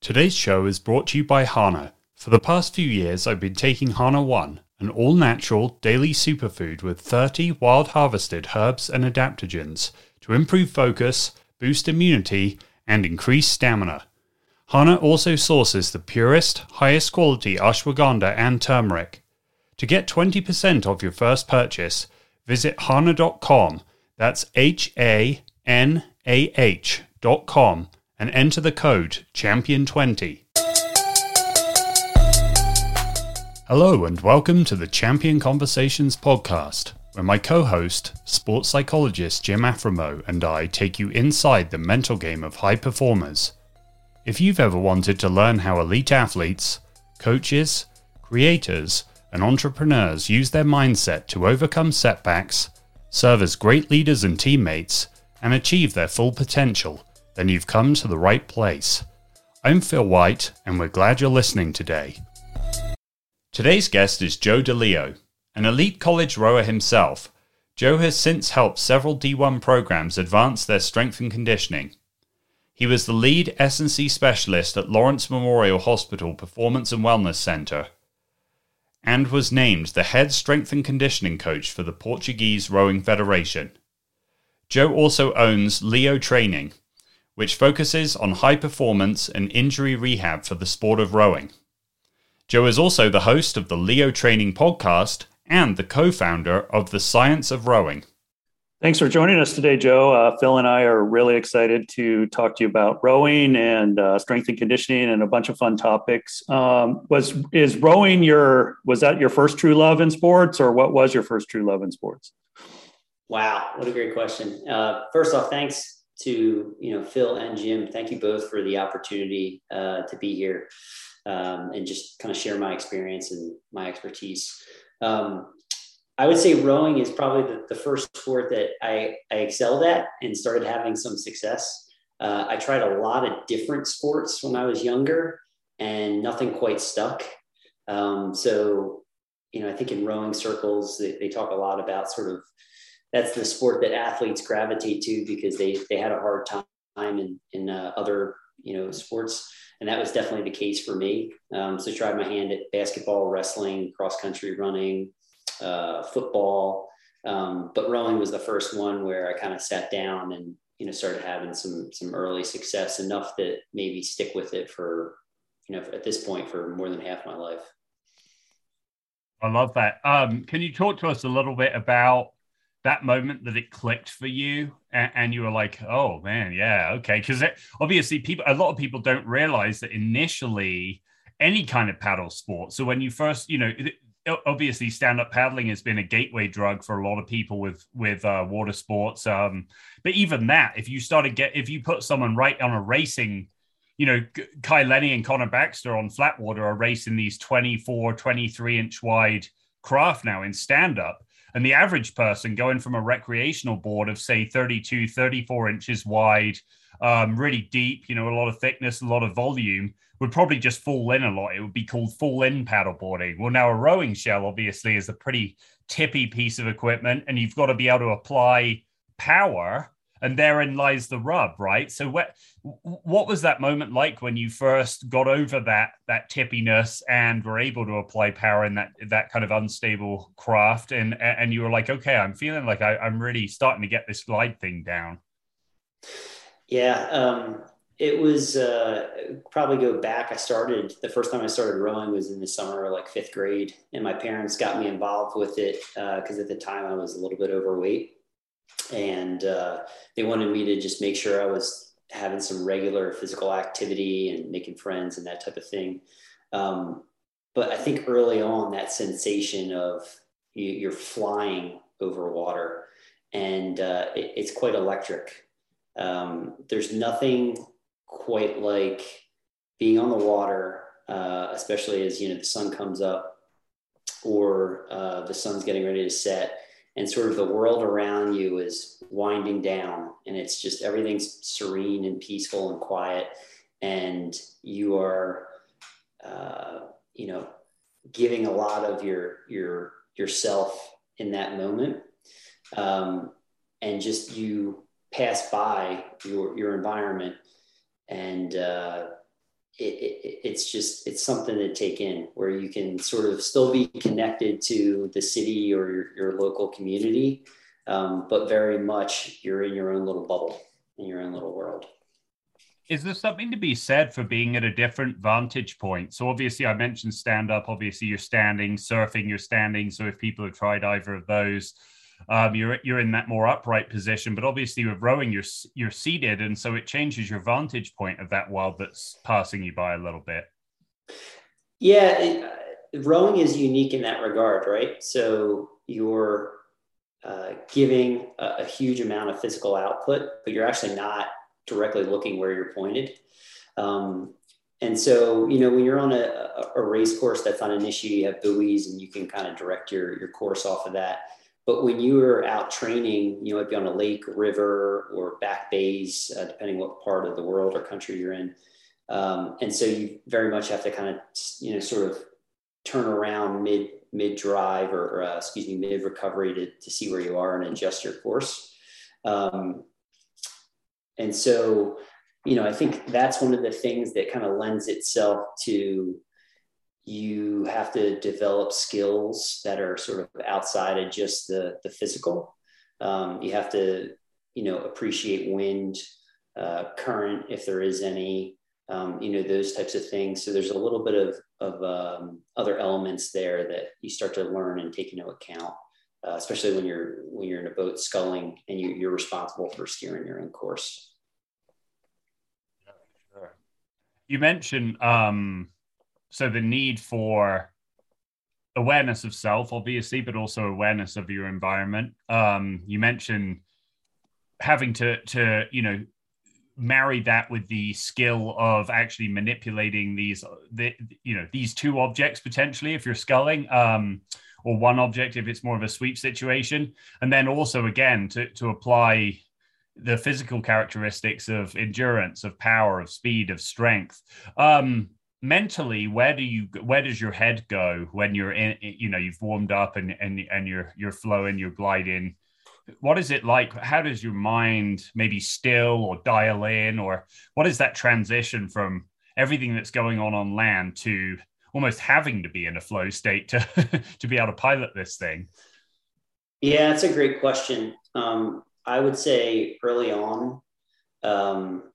Today's show is brought to you by Hanah. For the past few years, I've been taking Hanah One, an all natural daily superfood with 30 wild harvested herbs and adaptogens to improve focus, boost immunity, and increase stamina. Hanah also sources the purest, highest quality ashwagandha and turmeric. To get 20% off your first purchase, visit hanah.com. That's H A N A H.com and enter the code CHAMPION20. Hello, and welcome to the Champion Conversations podcast, where my co host, sports psychologist Jim Afremow, and I take you inside the mental game of high performers. If you've ever wanted to learn how elite athletes, coaches, creators, and entrepreneurs use their mindset to overcome setbacks, serve as great leaders and teammates, and achieve their full potential, then you've come to the right place. I'm Phil White, and we're glad you're listening today. Today's guest is Joe DeLeo, an elite college rower himself. Joe has since helped several D1 programs advance their strength and conditioning. He was the lead S&C specialist at Lawrence Memorial Hospital Performance and Wellness Center and was named the head strength and conditioning coach for the Portuguese Rowing Federation. Joe also owns Leo Training, which focuses on high performance and injury rehab for the sport of rowing. Joe is also the host of the Leo Training podcast and the co founder of The Science of Rowing. Thanks for joining us today, Joe. Uh, Phil and I are really excited to talk to you about rowing and uh, strength and conditioning and a bunch of fun topics. Um, was is rowing your was that your first true love in sports, or what was your first true love in sports? Wow, what a great question. Uh, first off, thanks to you know Phil and Jim. Thank you both for the opportunity uh, to be here um, and just kind of share my experience and my expertise. Um, I would say rowing is probably the, the first sport that I, I, excelled at and started having some success. Uh, I tried a lot of different sports when I was younger, and nothing quite stuck. Um, so, you know, I think in rowing circles, they, they talk a lot about sort of that's the sport that athletes gravitate to because they they had a hard time in in uh, other you know sports. And that was definitely the case for me. Um, so I tried my hand at basketball wrestling cross country running uh, football. Um, but rowing was the first one where i kind of sat down and you know started having some some early success enough that maybe stick with it for you know at this point for more than half my life. I love that. Um, can you talk to us a little bit about that moment that it clicked for you and, and you were like oh man yeah okay. Because obviously people a lot of people don't realize that initially any kind of paddle sport so when you first you know obviously stand-up paddling has been a gateway drug for a lot of people with with uh, water sports um, but even that if you started get if you put someone right on a racing you know kai lenny and connor baxter on flat water are racing these 24 23 inch wide craft now in stand-up and the average person going from a recreational board of, say, 32, 34 inches wide, um, really deep, you know, a lot of thickness, a lot of volume, would probably just fall in a lot. It would be called fall in paddleboarding. Well, now a rowing shell, obviously, is a pretty tippy piece of equipment, and you've got to be able to apply power and therein lies the rub right? So what what was that moment like when you first got over that that tippiness and were able to apply power in that that kind of unstable craft? And and you were like okay i'm feeling like I, i'm really starting to get this glide thing down. Yeah um it was uh, probably go back. I started the first time I started rowing was in the summer, like fifth grade, and my parents got me involved with it because uh, at the time I was a little bit overweight and uh, they wanted me to just make sure I was having some regular physical activity and making friends and that type of thing. Um, but I think early on, that sensation of you, are flying over water, and uh, it, it's quite electric. Um, there's nothing quite like being on the water, uh, especially as you know the sun comes up or uh, the sun's getting ready to set and sort of the world around you is winding down and it's just everything's serene and peaceful and quiet and you are uh, you know giving a lot of your your yourself in that moment. Um, and just you pass by your your environment and uh, it, it, it's just it's something to take in where you can sort of still be connected to the city or your, your local community um, but very much you're in your own little bubble in your own little world. Is there something to be said for being at a different vantage point? So obviously i mentioned stand up obviously you're standing surfing you're standing. So if people have tried either of those um, you're you're in that more upright position. But obviously, with rowing, you're you're seated, and so it changes your vantage point of that world that's passing you by a little bit. Yeah, it, uh, rowing is unique in that regard, right? So you're uh, giving a, a, huge amount of physical output, but you're actually not directly looking where you're pointed. Um, and so, you know, when you're on a, a race course that's on an issue, you have buoys and you can kind of direct your, your course off of that. But when you are out training, you might be on a lake, river, or back bays, uh, depending what part of the world or country you're in. Um, and so you very much have to kind of, you know, sort of turn around mid mid drive or, or uh, excuse me, mid recovery to, to see where you are and adjust your course. Um, and so, you know, I think that's one of the things that kind of lends itself to you have to develop skills that are sort of outside of just the, the physical. Um, you have to, you know, appreciate wind, uh, current, if there is any, um, you know, those types of things. So there's a little bit of, of um, other elements there that you start to learn and take into account, uh, especially when you're, when you're in a boat sculling and you, you're responsible for steering your own course. You mentioned, um, so the need for awareness of self obviously but also awareness of your environment. Um you mentioned having to to you know marry that with the skill of actually manipulating these the you know these two objects potentially if you're sculling um or one object if it's more of a sweep situation. And then also again to to apply the physical characteristics of endurance of power of speed of strength. Um mentally where do you where does your head go when you're in you know you've warmed up and and, and you're you're flowing you're gliding? What is it like? How does your mind maybe still or dial in or what is that transition from everything that's going on on land to almost having to be in a flow state to to be able to pilot this thing? Yeah that's a great question. Um, i would say early on um,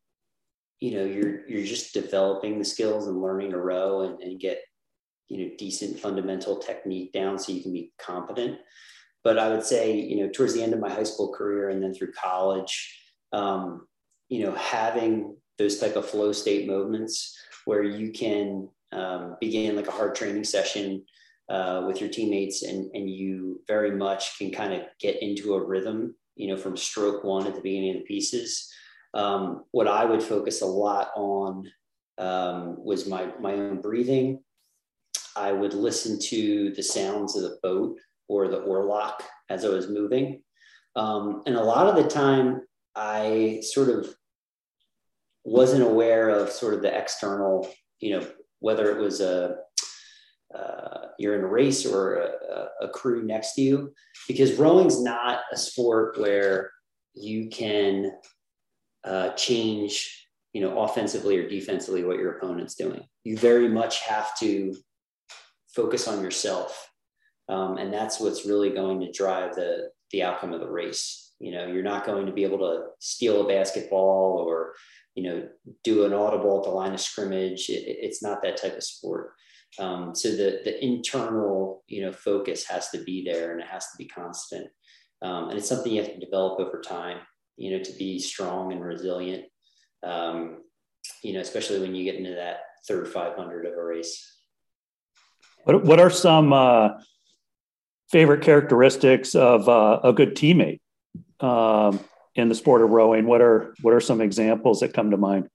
you know you're you're just developing the skills and learning to row and, and get you know decent fundamental technique down so you can be competent. But i would say you know towards the end of my high school career and then through college um, you know having those type of flow state moments where you can um, begin like a hard training session uh, with your teammates and, and you very much can kind of get into a rhythm you know from stroke one at the beginning of the pieces um, what I would focus a lot on um, was my, my own breathing. I would listen to the sounds of the boat or the oarlock as I was moving. Um, and a lot of the time, I sort of wasn't aware of sort of the external, you know, whether it was a uh, you're in a race or a, a, crew next to you, because rowing's not a sport where you can uh, change, you know, offensively or defensively what your opponent's doing. You very much have to focus on yourself, um, and that's what's really going to drive the the outcome of the race. You know, you're not going to be able to steal a basketball or you know do an audible at the line of scrimmage. It, it's not that type of sport. Um, so the the internal you know focus has to be there and it has to be constant, um, and it's something you have to develop over time you know, to be strong and resilient. Um, you know, especially when you get into that third 500 of a race. What, what are some uh, favorite characteristics of uh, a good teammate um, in the sport of rowing? What are what are some examples that come to mind?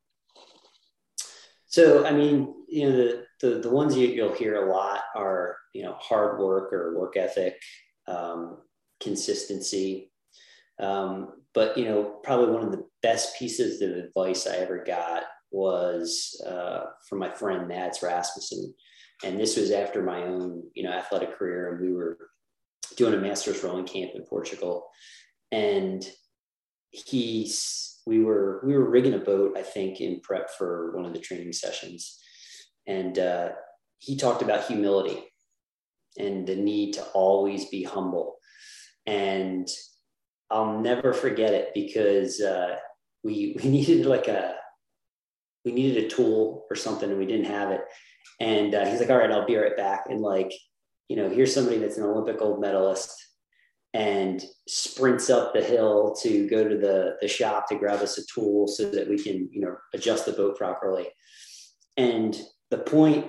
So, I mean, you know, the the, the ones you, you'll hear a lot are you know hard work or work ethic, um, consistency. Um, but you know, probably one of the best pieces of advice I ever got was uh, from my friend Mads Rasmussen, and this was after my own you know athletic career, and we were doing a master's rowing camp in Portugal, and he we were we were rigging a boat, I think, in prep for one of the training sessions, and uh, he talked about humility and the need to always be humble. And I'll never forget it because uh, we we needed like a we needed a tool or something and we didn't have it. And uh, he's like, "All right, I'll be right back." And like, you know, here's somebody that's an Olympic gold medalist and sprints up the hill to go to the, the shop to grab us a tool so that we can, you know, adjust the boat properly. And the point,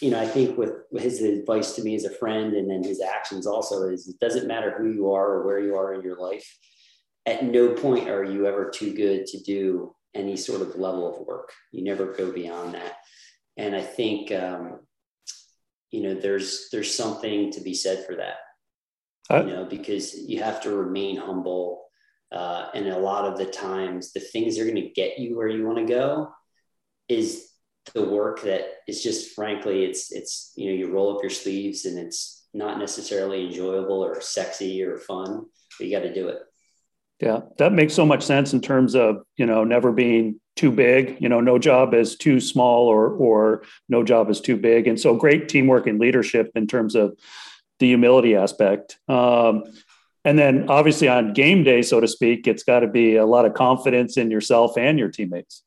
you know, I think with, his advice to me as a friend and then his actions also is it doesn't matter who you are or where you are in your life. At no point are you ever too good to do any sort of level of work. You never go beyond that. And I think, um, you know, there's there's something to be said for that uh, you know, because you have to remain humble. Uh, and a lot of the times, the things that are going to get you where you want to go is the work that is just, frankly, it's it's you know, you roll up your sleeves and it's not necessarily enjoyable or sexy or fun, but you got to do it. Yeah, that makes so much sense in terms of you know never being too big. You know, no job is too small or or no job is too big, and so great teamwork and leadership in terms of the humility aspect. Um, and then obviously on game day, so to speak, it's got to be a lot of confidence in yourself and your teammates.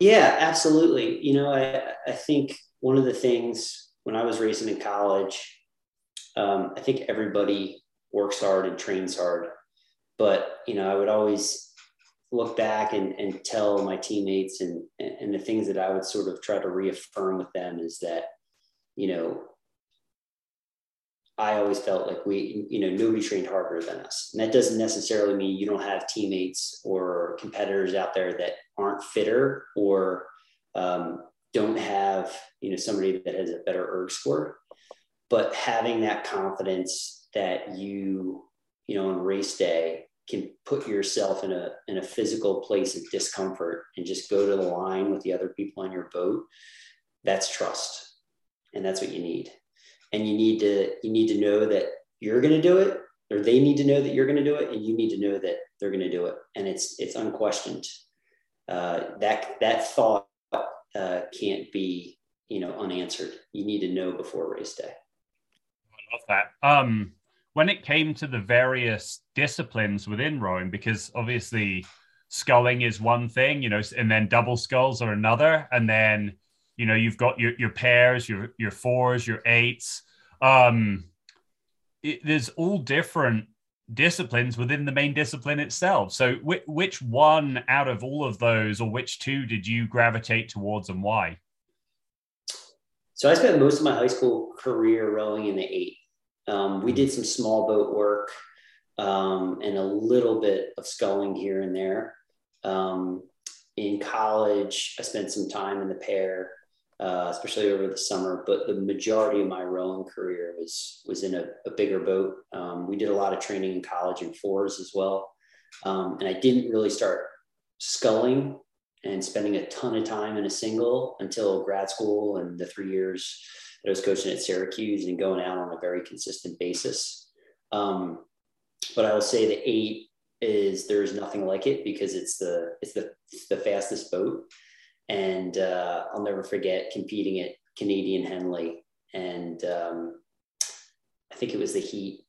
Yeah, absolutely. You know, I, I think one of the things when I was racing in college, um, I think everybody works hard and trains hard. But, you know, I would always look back and, and tell my teammates and, and the things that I would sort of try to reaffirm with them is that, you know, I always felt like we, you know, nobody trained harder than us. And that doesn't necessarily mean you don't have teammates or competitors out there that aren't fitter or um, don't have, you know, somebody that has a better erg score. But having that confidence that you, you know, on race day can put yourself in a in a physical place of discomfort and just go to the line with the other people on your boat, that's trust. And that's what you need and you need to you need to know that you're going to do it or they need to know that you're going to do it and you need to know that they're going to do it. And it's it's unquestioned. Uh, that that thought uh, can't be you know unanswered. You need to know before race day. I love that. Um when it came to the various disciplines within rowing because obviously sculling is one thing you know and then double sculls are another and then you know you've got your, your pairs your your fours your eights. Um it, there's all different disciplines within the main discipline itself. So wh- which one out of all of those or which two did you gravitate towards and why? So i spent most of my high school career rowing in the eight. Um, we did some small boat work um, and a little bit of sculling here and there. Um, in college i spent some time in the pair uh, especially over the summer. But the majority of my rowing career was was in a, a bigger boat. Um, we did a lot of training in college in fours as well, um, and I didn't really start sculling and spending a ton of time in a single until grad school and the three years that I was coaching at Syracuse and going out on a very consistent basis. Um, but I will say the eight is there is nothing like it because it's the it's the it's the fastest boat and uh, I'll never forget competing at Canadian Henley, and um, I think it was the heat,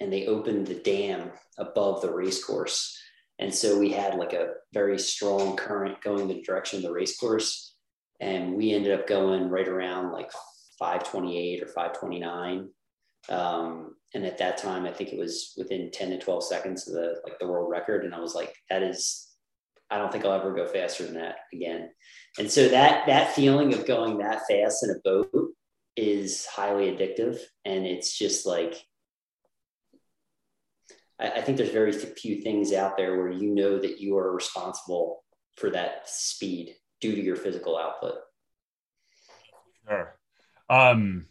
and they opened the dam above the race course, and so we had like a very strong current going the direction of the race course, and we ended up going right around like 528 or 529. Um, and at that time, I think it was within 10 to 12 seconds of the like the world record. And I was like, that is I don't think I'll ever go faster than that again. And so that that feeling of going that fast in a boat is highly addictive, and it's just like I, I think there's very few things out there where you know that you are responsible for that speed due to your physical output. Sure. Um,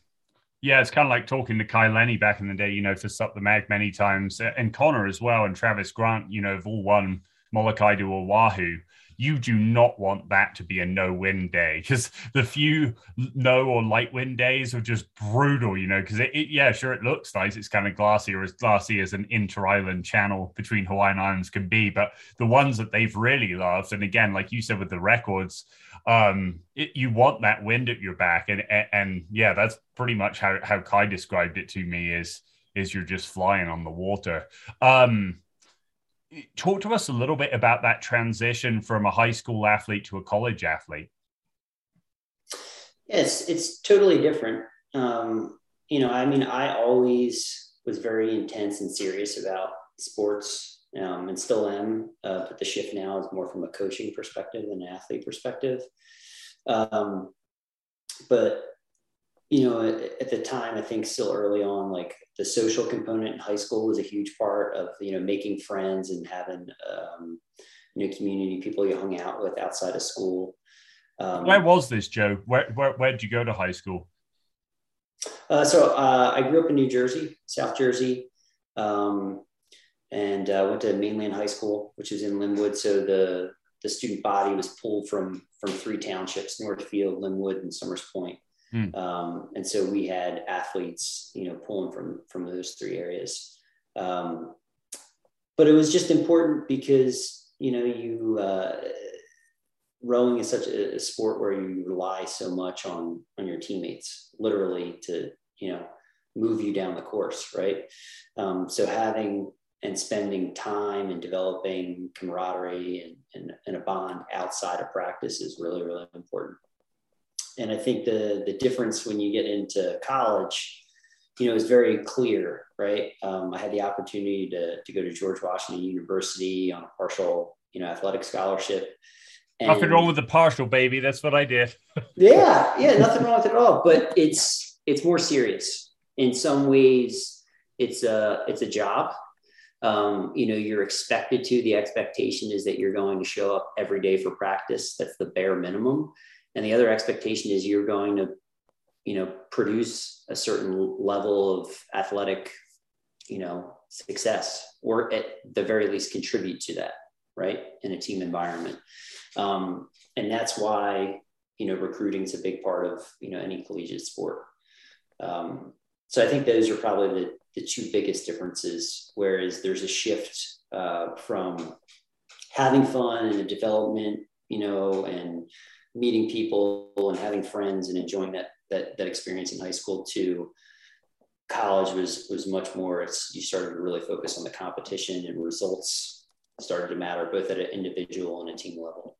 yeah, it's kind of like talking to Kai Lenny back in the day, you know, for Sup the Mag many times, and Connor as well, and Travis Grant, you know, have all won Molokai to Oahu, you do not want that to be a no win day because the few no or light wind days are just brutal, you know. Because it, it, yeah, sure, it looks nice. It's kind of glassy or as glassy as an inter island channel between Hawaiian Islands can be. But the ones that they've really loved, and again, like you said with the records, um, it, you want that wind at your back. And, and, and yeah, that's pretty much how, how Kai described it to me is, is you're just flying on the water. Um, talk to us a little bit about that transition from a high school athlete to a college athlete. Yes, it's totally different. Um, you know, I mean, I always was very intense and serious about sports um, and still am. Uh, but the shift now is more from a coaching perspective than an athlete perspective. Um, but you know, at, at, the time, I think still early on, like the social component in high school was a huge part of you know making friends and having um, you know community people you hung out with outside of school. Um, where was this, Joe? Where, where where did you go to high school? Uh, so uh, I grew up in New Jersey, South Jersey, um, and uh, went to Mainland High School, which is in Linwood. So the the student body was pulled from from three townships: Northfield, Linwood, and Somers Point. Mm. Um, and so we had athletes, you know, pulling from from those three areas. Um, but it was just important because you know you uh, rowing is such a, a, sport where you rely so much on on your teammates, literally to you know move you down the course, right? Um, so having and spending time and developing camaraderie and, and, and, a bond outside of practice is really really important and I think the the difference when you get into college, you know, is very clear, right? Um, I had the opportunity to to go to George Washington University on a partial, you know, athletic scholarship. And, nothing wrong with the partial, baby. That's what I did. yeah, yeah, nothing wrong with it at all. But it's it's more serious in some ways. It's a it's a job. Um, you know, you're expected to. The expectation is that you're going to show up every day for practice. That's the bare minimum and the other expectation is you're going to you know produce a certain level of athletic you know success or at the very least contribute to that right in a team environment. Um, and that's why you know recruiting is a big part of you know any collegiate sport. Um, so i think those are probably the, the two biggest differences whereas there's a shift uh, from having fun and development you know and meeting people and having friends and enjoying that that that experience in high school to college was was much more. It's you started to really focus on the competition and results started to matter both at an individual and a team level.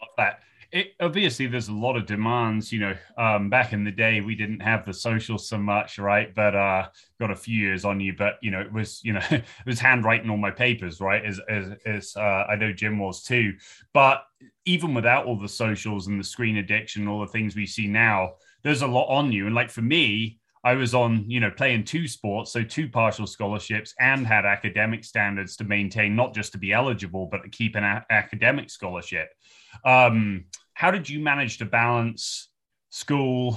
I love that it, obviously there's a lot of demands you know um, back in the day we didn't have the social so much right? But uh got a few years on you but you know it was you know it was handwriting all my papers right? As as, as uh, i know jim was too. But even without all the socials and the screen addiction all the things we see now there's a lot on you. And like for me I was on, you know, playing two sports, so two partial scholarships, and had academic standards to maintain, not just to be eligible, but to keep an a- academic scholarship. Um, how did you manage to balance school,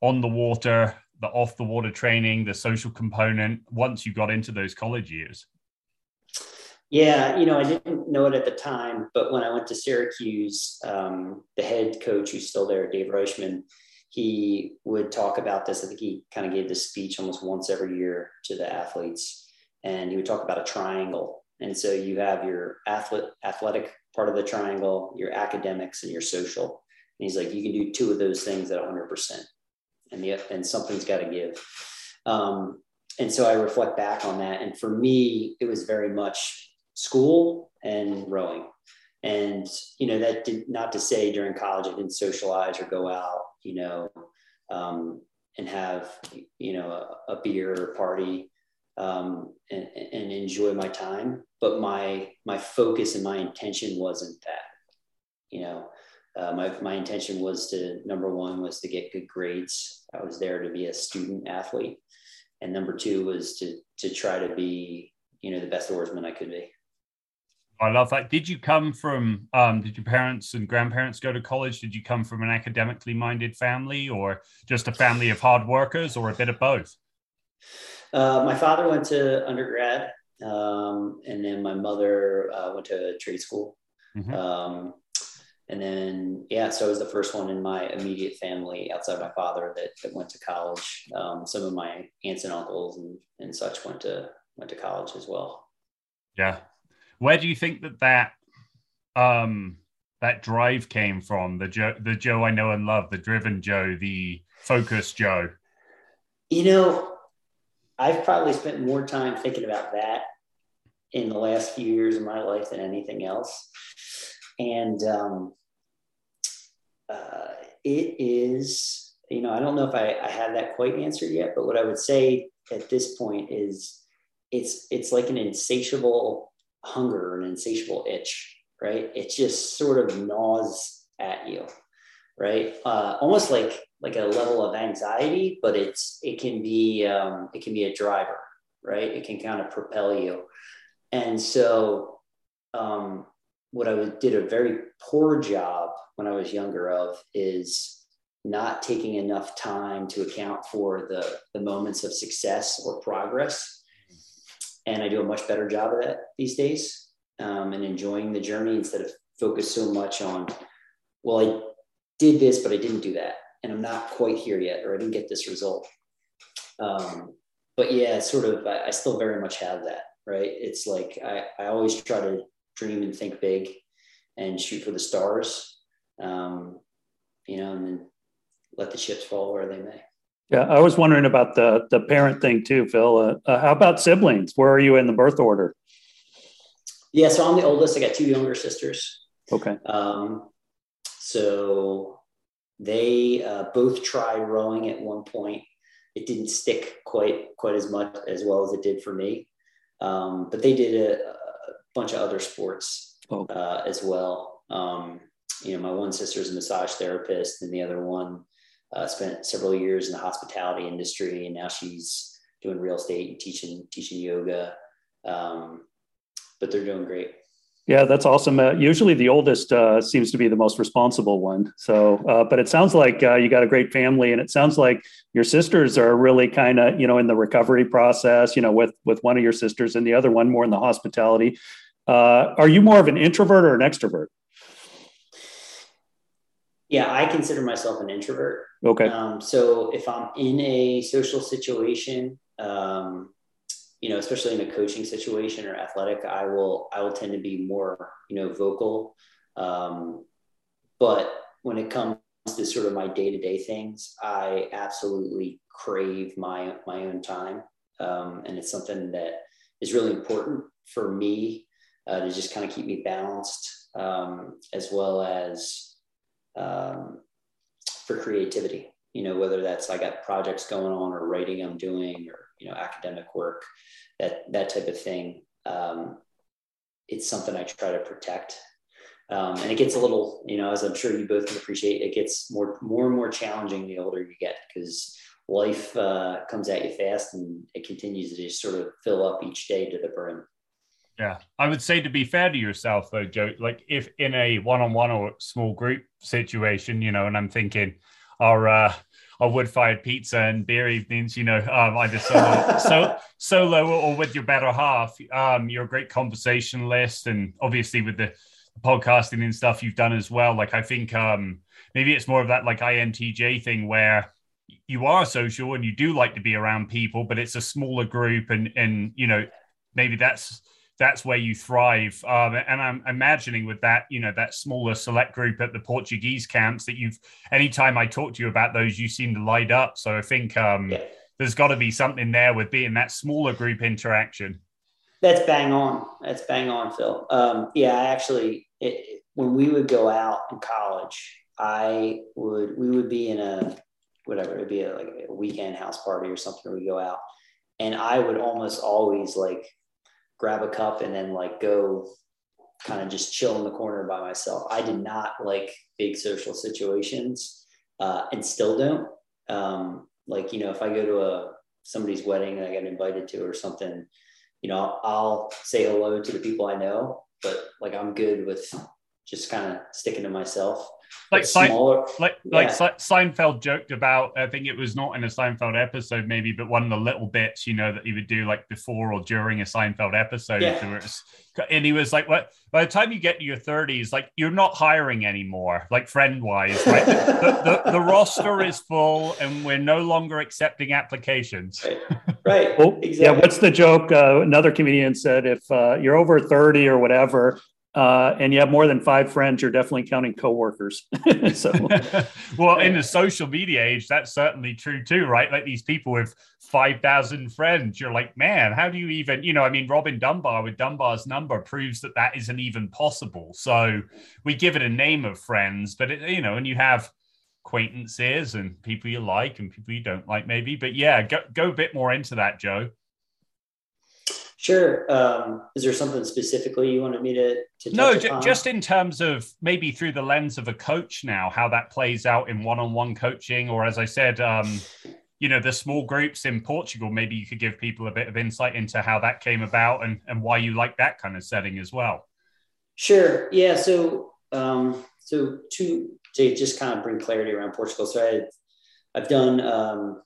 on the water, the off the water training, the social component once you got into those college years? Yeah, you know, I didn't know it at the time, but when I went to Syracuse, um, the head coach who's still there, Dave Reischman, he would talk about this. I think he kind of gave this speech almost once every year to the athletes, and he would talk about a triangle. And so you have your athlete, athletic part of the triangle, your academics, and your social. And he's like, you can do two of those things at 100%, and the and something's got to give. Um, and so I reflect back on that, and for me, it was very much school and rowing. And you know that did not to say during college I didn't socialize or go out, you know, um, and have you know a, a beer party um, and, and enjoy my time. But my my focus and my intention wasn't that. You know, uh, my my intention was to number one was to get good grades. I was there to be a student athlete, and number two was to to try to be you know the best oarsman I could be. I love that. Did you come from? Um, did your parents and grandparents go to college? Did you come from an academically minded family, or just a family of hard workers, or a bit of both? Uh, my father went to undergrad, um, and then my mother uh, went to trade school. Mm-hmm. Um, and then, yeah, so I was the first one in my immediate family outside my father that, that went to college. Um, some of my aunts and uncles and, and such went to went to college as well. Yeah, where do you think that that um, that drive came from? The Joe, the Joe I know and love, the driven Joe, the focused Joe. You know, I've probably spent more time thinking about that in the last few years of my life than anything else. And um, uh, it is, you know, I don't know if I, I have that quite answered yet, but what I would say at this point is it's it's like an insatiable hunger, an insatiable itch, right? It just sort of gnaws at you, right? Uh, almost like like a level of anxiety, but it's it can be um, it can be a driver, right? It can kind of propel you, and so um, what I did a very poor job when I was younger of is not taking enough time to account for the, the moments of success or progress. And I do a much better job of that these days um, and enjoying the journey instead of focus so much on, well, I did this, but I didn't do that. And I'm not quite here yet, or I didn't get this result. Um, but yeah, sort of, I, I still very much have that, right? It's like I, I always try to dream and think big and shoot for the stars. Um, you know, and then let the chips fall where they may. Yeah, I was wondering about the the parent thing too, Phil. Uh, uh, how about siblings? Where are you in the birth order? Yeah, so I'm the oldest. I got two younger sisters. Okay. Um, so they uh, both tried rowing at one point. It didn't stick quite quite as much as well as it did for me, um, but they did a, bunch of other sports oh. uh, as well. Um, you know, my one sister is a massage therapist, and the other one uh, spent several years in the hospitality industry, and now she's doing real estate and teaching teaching yoga. Um, but they're doing great. Yeah, that's awesome. Uh, usually, the oldest uh, seems to be the most responsible one. So, uh, but it sounds like uh, you got a great family, and it sounds like your sisters are really kind of, you know, in the recovery process. You know, with with one of your sisters and the other one more in the hospitality. Uh, are you more of an introvert or an extrovert? Yeah, I consider myself an introvert. Okay. Um, so if I'm in a social situation, um, you know, especially in a coaching situation or athletic, I will I will tend to be more you know vocal. Um, but when it comes to sort of my day to day things, I absolutely crave my my own time, um, and it's something that is really important for me uh, to just kind of keep me balanced, um, as well as um, for creativity. You know, whether that's I got projects going on or writing I'm doing or you know academic work, that that type of thing. Um, it's something I try to protect. Um, and it gets a little, you know, as I'm sure you both appreciate, it gets more, more and more challenging the older you get because life uh, comes at you fast and it continues to just sort of fill up each day to the brim. Yeah, I would say to be fair to yourself though, Joe. Like if in a one-on-one or small group situation, you know, and I'm thinking our uh, our wood-fired pizza and beer evenings, you know, um, either solo, so, solo or with your better half. Um, you're a great conversationalist, and obviously with the podcasting and stuff you've done as well. Like I think um, maybe it's more of that like INTJ thing where you are social and you do like to be around people, but it's a smaller group, and and you know maybe that's that's where you thrive. Um, and I'm imagining with that, you know, that smaller select group at the Portuguese camps that you've, anytime I talk to you about those, you seem to light up. So I think um, yeah. there's got to be something there with being that smaller group interaction. That's bang on. That's bang on, Phil. Um, yeah, I actually, it, when we would go out in college, I would, we would be in a, whatever, it'd be a, like a weekend house party or something. We go out and I would almost always like grab a cup and then like go kind of just chill in the corner by myself. I did not like big social situations uh, and still don't. Um, like, you know, if I go to a somebody's wedding and I get invited to or something, you know, I'll, I'll say hello to the people I know, but like I'm good with just kind of sticking to myself like smaller, like yeah. like Seinfeld joked about. I think it was not in a Seinfeld episode, maybe, but one of the little bits, you know, that he would do like before or during a Seinfeld episode. Yeah. and he was like, "What? By the time you get to your thirties, like you're not hiring anymore, like friend wise, right? the, the, the, roster is full, and we're no longer accepting applications." Right. right. Well, exactly. Yeah. What's the joke? Uh, another comedian said, "If uh, you're over thirty or whatever." Uh, and you have more than five friends, you're definitely counting coworkers. so, well, in the social media age, that's certainly true too, right? Like these people with five thousand friends, you're like, man, how do you even? You know, I mean, Robin Dunbar with Dunbar's number proves that that isn't even possible. So we give it a name of friends, but it, you know, and you have acquaintances and people you like and people you don't like, maybe. But yeah, go go a bit more into that, Joe. Sure. Um, is there something specifically you wanted me to? to no, j- just in terms of maybe through the lens of a coach now, how that plays out in one-on-one coaching, or as I said, um, you know, the small groups in Portugal. Maybe you could give people a bit of insight into how that came about and and why you like that kind of setting as well. Sure. Yeah. So, um, so to to just kind of bring clarity around Portugal. So I, I've done um,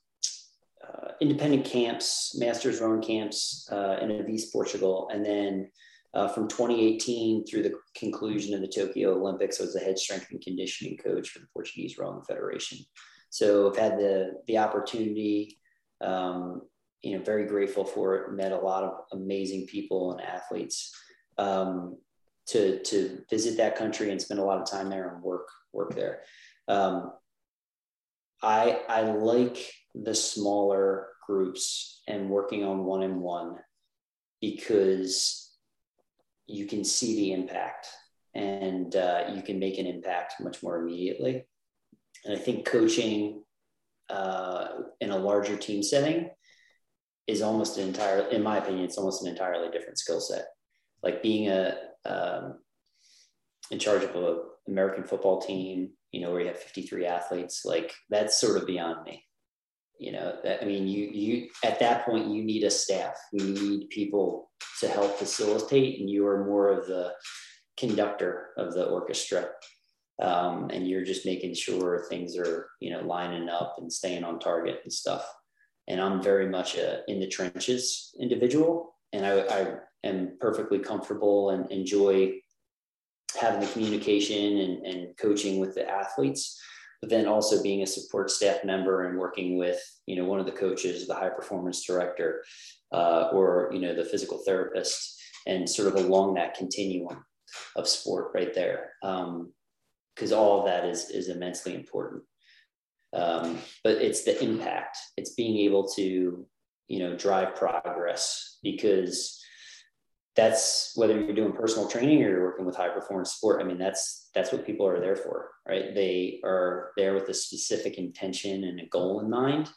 uh, independent camps, masters rowing camps uh, in Avis, Portugal. And then uh, from 2018 through the conclusion of the Tokyo Olympics, I was the head strength and conditioning coach for the Portuguese Rowing Federation. So I've had the, the opportunity, um, you know, very grateful for it, met a lot of amazing people and athletes um, to, to visit that country and spend a lot of time there and work, work there. Um, I, I like the smaller groups and working on one on one because you can see the impact and uh, you can make an impact much more immediately. And I think coaching uh, in a larger team setting is almost an entire, in my opinion, it's almost an entirely different skill set. Like being a um, in charge of an American football team, you know, where you have 53 athletes, like that's sort of beyond me. You know that, i mean you you at that point you need a staff. You need people to help facilitate and you are more of the conductor of the orchestra. Um, and you're just making sure things are you know lining up and staying on target and stuff. And i'm very much a in the trenches individual and i, I am perfectly comfortable and enjoy having the communication and, and coaching with the athletes but then also being a support staff member and working with you know one of the coaches the high performance director uh, or you know the physical therapist and sort of along that continuum of sport right there. Because um, all of that is is immensely important. Um, but it's the impact. It's being able to you know drive progress because that's whether you're doing personal training or you're working with high performance sport i mean that's that's what people are there for right? They are there with a specific intention and a goal in mind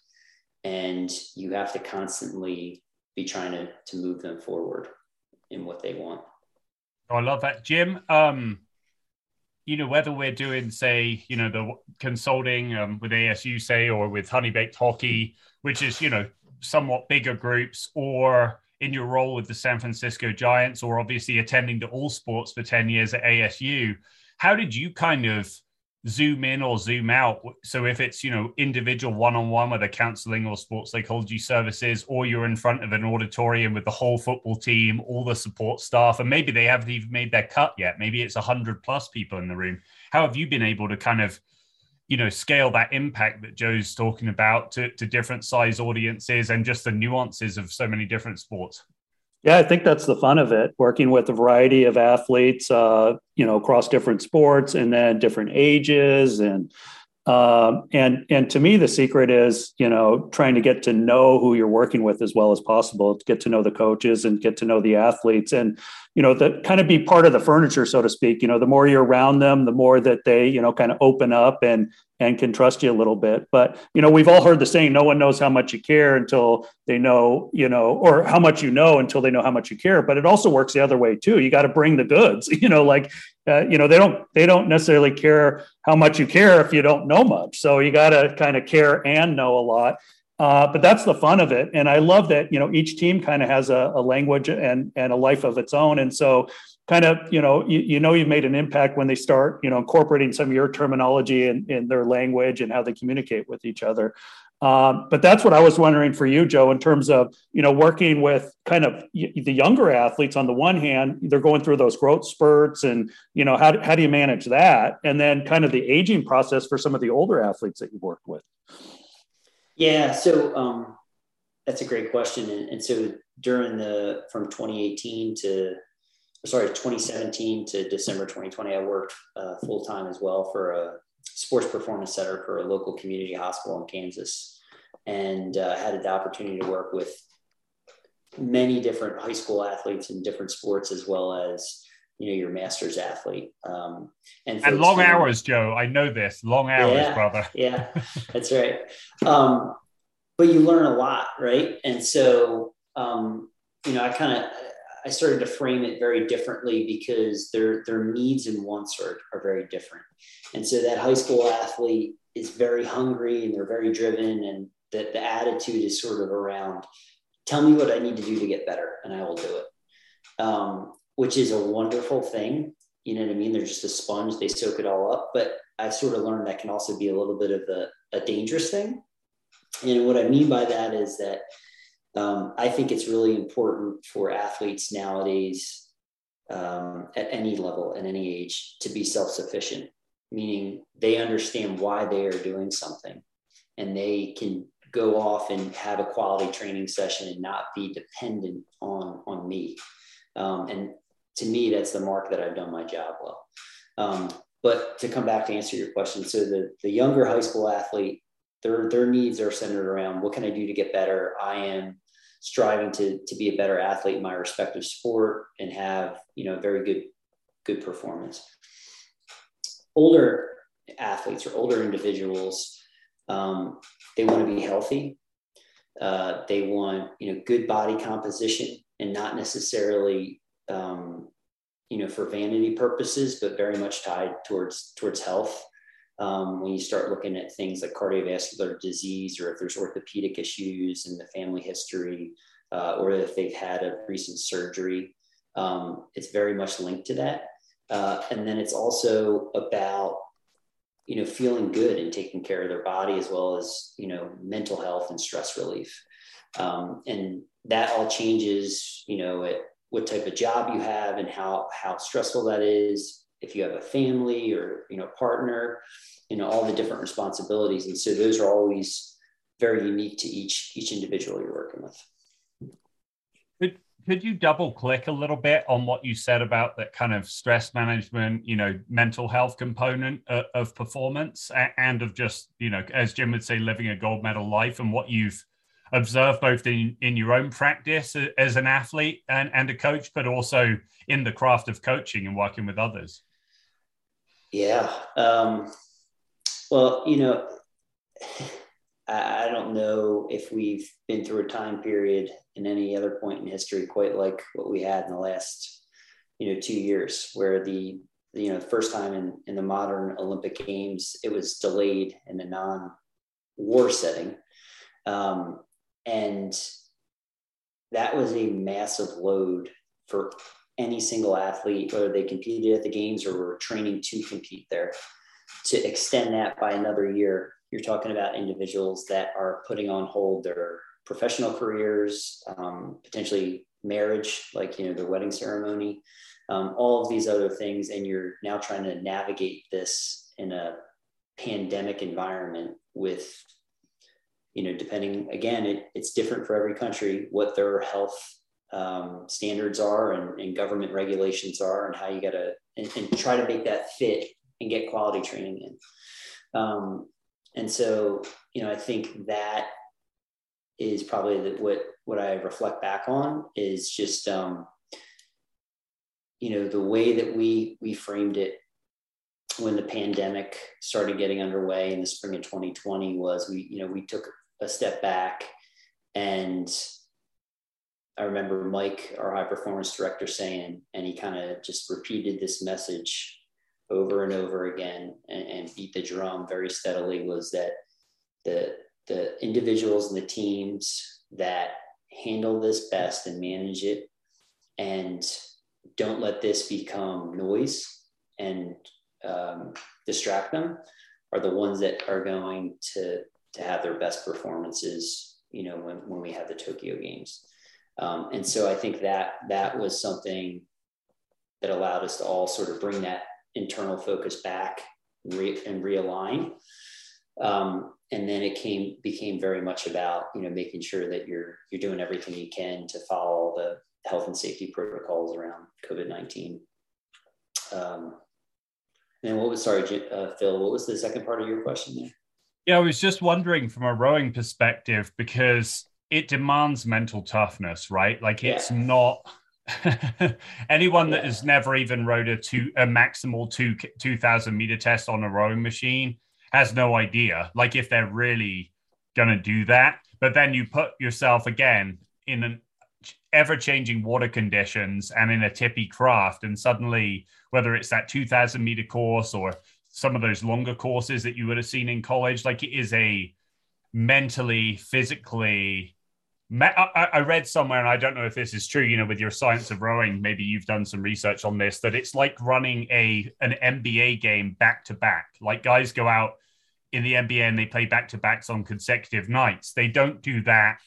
and you have to constantly be trying to, to move them forward in what they want. Oh, i love that. Jim um you know whether we're doing say you know the consulting um, with asu say or with honey baked hockey which is you know somewhat bigger groups or in your role with the San Francisco Giants or obviously attending to all sports for 10 years at ASU, how did you kind of zoom in or zoom out? So if it's, you know, individual one-on-one with a counseling or sports psychology services, or you're in front of an auditorium with the whole football team, all the support staff, and maybe they haven't even made their cut yet. Maybe it's a hundred plus people in the room. How have you been able to kind of you know scale that impact that joe's talking about to, to different size audiences and just the nuances of so many different sports. Yeah i think that's the fun of it working with a variety of athletes uh, you know across different sports and then different ages. And um, and and to me the secret is you know trying to get to know who you're working with as well as possible get to know the coaches and get to know the athletes. And you know that kind of be part of the furniture so to speak. You know the more you're around them the more that they you know kind of open up and and can trust you a little bit. But you know we've all heard the saying no one knows how much you care until they know you know or how much you know until they know how much you care. But it also works the other way too. You got to bring the goods you know like uh, you know they don't they don't necessarily care how much you care if you don't know much. So you got to kind of care and know a lot uh, but that's the fun of it and i love that you know each team kind of has a, a language and and a life of its own and so kind of you know you, you know you've made an impact when they start you know incorporating some of your terminology in, in their language and how they communicate with each other um, but that's what I was wondering for you, Joe, in terms of you know working with kind of y- the younger athletes. On the one hand, they're going through those growth spurts, and you know how how do you manage that? And then kind of the aging process for some of the older athletes that you've worked with. Yeah, so um, that's a great question, and, and so during the from 2018 to sorry 2017 to December 2020, I worked uh, full time as well for a sports performance center for a local community hospital in Kansas. And uh, had the opportunity to work with many different high school athletes in different sports as well as you know your master's athlete. Um, and, and long hours joe. I know this. Long hours yeah, brother. yeah that's right. Um, but you learn a lot right? And so um, you know i kind of I started to frame it very differently because their their needs and wants are, are very different. And so that high school athlete is very hungry and they're very driven and that the attitude is sort of around tell me what I need to do to get better and I will do it. Um, which is a wonderful thing. You know what I mean? They're just a sponge, they soak it all up. But I've sort of learned that can also be a little bit of a, a dangerous thing. And what I mean by that is that um, I think it's really important for athletes nowadays um, at any level, at any age, to be self sufficient, meaning they understand why they are doing something and they can go off and have a quality training session and not be dependent on, on me. Um, and to me, that's the mark that I've done my job well. Um, but to come back to answer your question, so the, the younger high school athlete, their, their needs are centered around what can I do to get better? I am striving to to be a better athlete in my respective sport and have you know very good good performance older athletes or older individuals um, they want to be healthy uh, they want you know good body composition and not necessarily um, you know for vanity purposes but very much tied towards towards health um, when you start looking at things like cardiovascular disease or if there's orthopedic issues in the family history uh, or if they've had a recent surgery. Um, it's very much linked to that. Uh, and then it's also about you know feeling good and taking care of their body as well as you know mental health and stress relief um, and that all changes you know at what type of job you have and how how stressful that is. If you have a family or you know partner you know all the different responsibilities. And so those are always very unique to each each individual you're working with. Could, could you double click a little bit on what you said about that kind of stress management you know mental health component of, of performance and of just you know as jim would say living a gold medal life and what you've observed both in, in your own practice as an athlete and, and a coach but also in the craft of coaching and working with others yeah. Um, well, you know, I, I don't know if we've been through a time period in any other point in history quite like what we had in the last, you know, two years, where the you know first time in, in the modern Olympic Games it was delayed in a non-war setting, um, and that was a massive load for any single athlete, whether they competed at the games or were training to compete there, to extend that by another year. You're talking about individuals that are putting on hold their professional careers, um, potentially marriage, like you know the wedding ceremony, um, all of these other things, and you're now trying to navigate this in a pandemic environment with you know depending again it, it's different for every country what their health um, standards are and, and, government regulations are and how you got to and, and, try to make that fit and get quality training in. Um, and so you know i think that is probably the, what what i reflect back on is just um, you know the way that we we framed it when the pandemic started getting underway in the spring of 2020 was we you know we took a step back. And I remember Mike, our high performance director, saying, and he kind of just repeated this message over and over again and, and, beat the drum very steadily was that the the individuals and the teams that handle this best and manage it and don't let this become noise and um, distract them are the ones that are going to to have their best performances you know when, when we had the tokyo games um, and so i think that that was something that allowed us to all sort of bring that internal focus back and, re- and realign um, and then it came became very much about you know making sure that you're you're doing everything you can to follow the health and safety protocols around COVID nineteen. Um, and what was sorry, uh, Phil? What was the second part of your question there? Yeah, I was just wondering from a rowing perspective because it demands mental toughness, right? Like it's yeah. not anyone yeah. that has never even rowed a two a maximal two two thousand meter test on a rowing machine has no idea. Like if they're really gonna do that, but then you put yourself again in an ever changing water conditions and in a tippy craft, and suddenly whether it's that two thousand meter course or some of those longer courses that you would have seen in college, like it is a mentally, physically I, read somewhere, and I don't know if this is true. You know, with your science of rowing, maybe you've done some research on this. That it's like running a an NBA game back to back. Like guys go out in the NBA and they play back to backs on consecutive nights. They don't do that,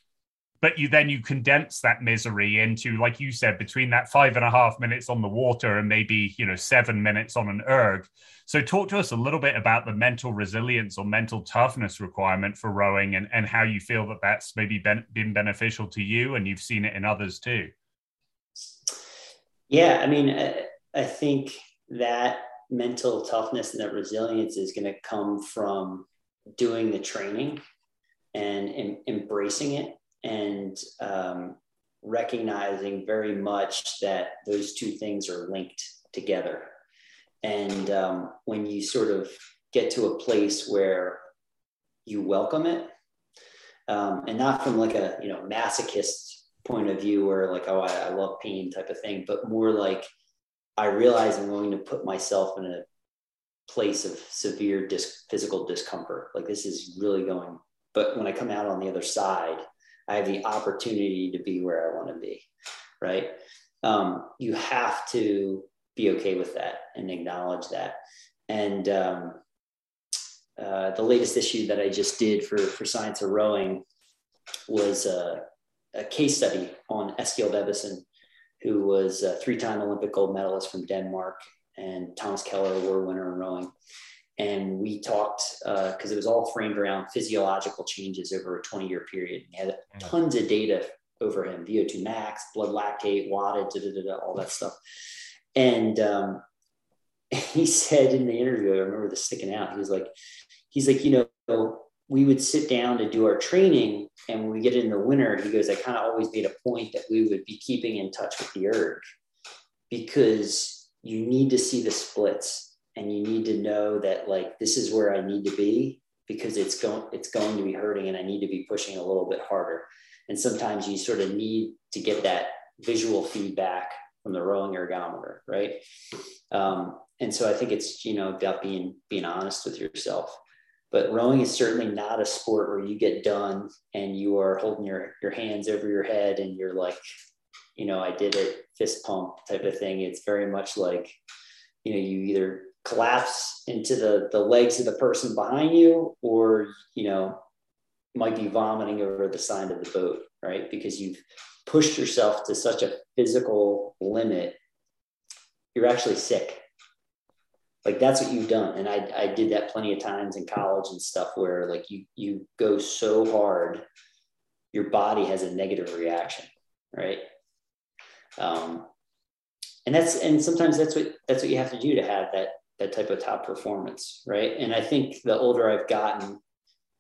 but you then you condense that misery into, like you said, between that five and a half minutes on the water and maybe you know seven minutes on an erg. So talk to us a little bit about the mental resilience or mental toughness requirement for rowing and, and how you feel that that's maybe been, been beneficial to you and you've seen it in others too. Yeah, I mean, I, I think that mental toughness and that resilience is going to come from doing the training and, and embracing it and um, recognizing very much that those two things are linked together. And um, when you sort of get to a place where you welcome it, um, and not from like a you know masochist point of view where like oh I, I love pain type of thing, but more like I realize I'm going to put myself in a place of severe dis- physical discomfort. Like this is really going, but when I come out on the other side, I have the opportunity to be where I want to be. Right. Um, you have to be okay with that and acknowledge that. And um, uh, the latest issue that I just did for, for Science of Rowing was a, a case study on Eskild Ebbesen who was a three-time Olympic gold medalist from Denmark, and Thomas Keller, award winner in rowing. And we talked because uh, it was all framed around physiological changes over a 20-year period. He had tons of data over him: VO2 max, blood lactate, wattage, da, da, da, all that stuff. And um, he said in the interview, I remember this sticking out. He was like, he's like, you know, we would sit down to do our training and when we get in the winter he goes i kind of always made a point that we would be keeping in touch with the erg because you need to see the splits and you need to know that like this is where i need to be because it's going it's going to be hurting and i need to be pushing a little bit harder. And sometimes you sort of need to get that visual feedback from the rowing ergometer right? Um, and so i think it's you know about being being honest with yourself. But rowing is certainly not a sport where you get done and you are holding your, your hands over your head and you're like, you know, I did it, fist pump type of thing. It's very much like, you know, you either collapse into the, the legs of the person behind you or, you know, might be vomiting over the side of the boat, right? Because you've pushed yourself to such a physical limit, you're actually sick. Like that's what you've done. And I, I did that plenty of times in college and stuff where like you you go so hard your body has a negative reaction right? Um, and that's and sometimes that's what that's what you have to do to have that that type of top performance right and i think the older i've gotten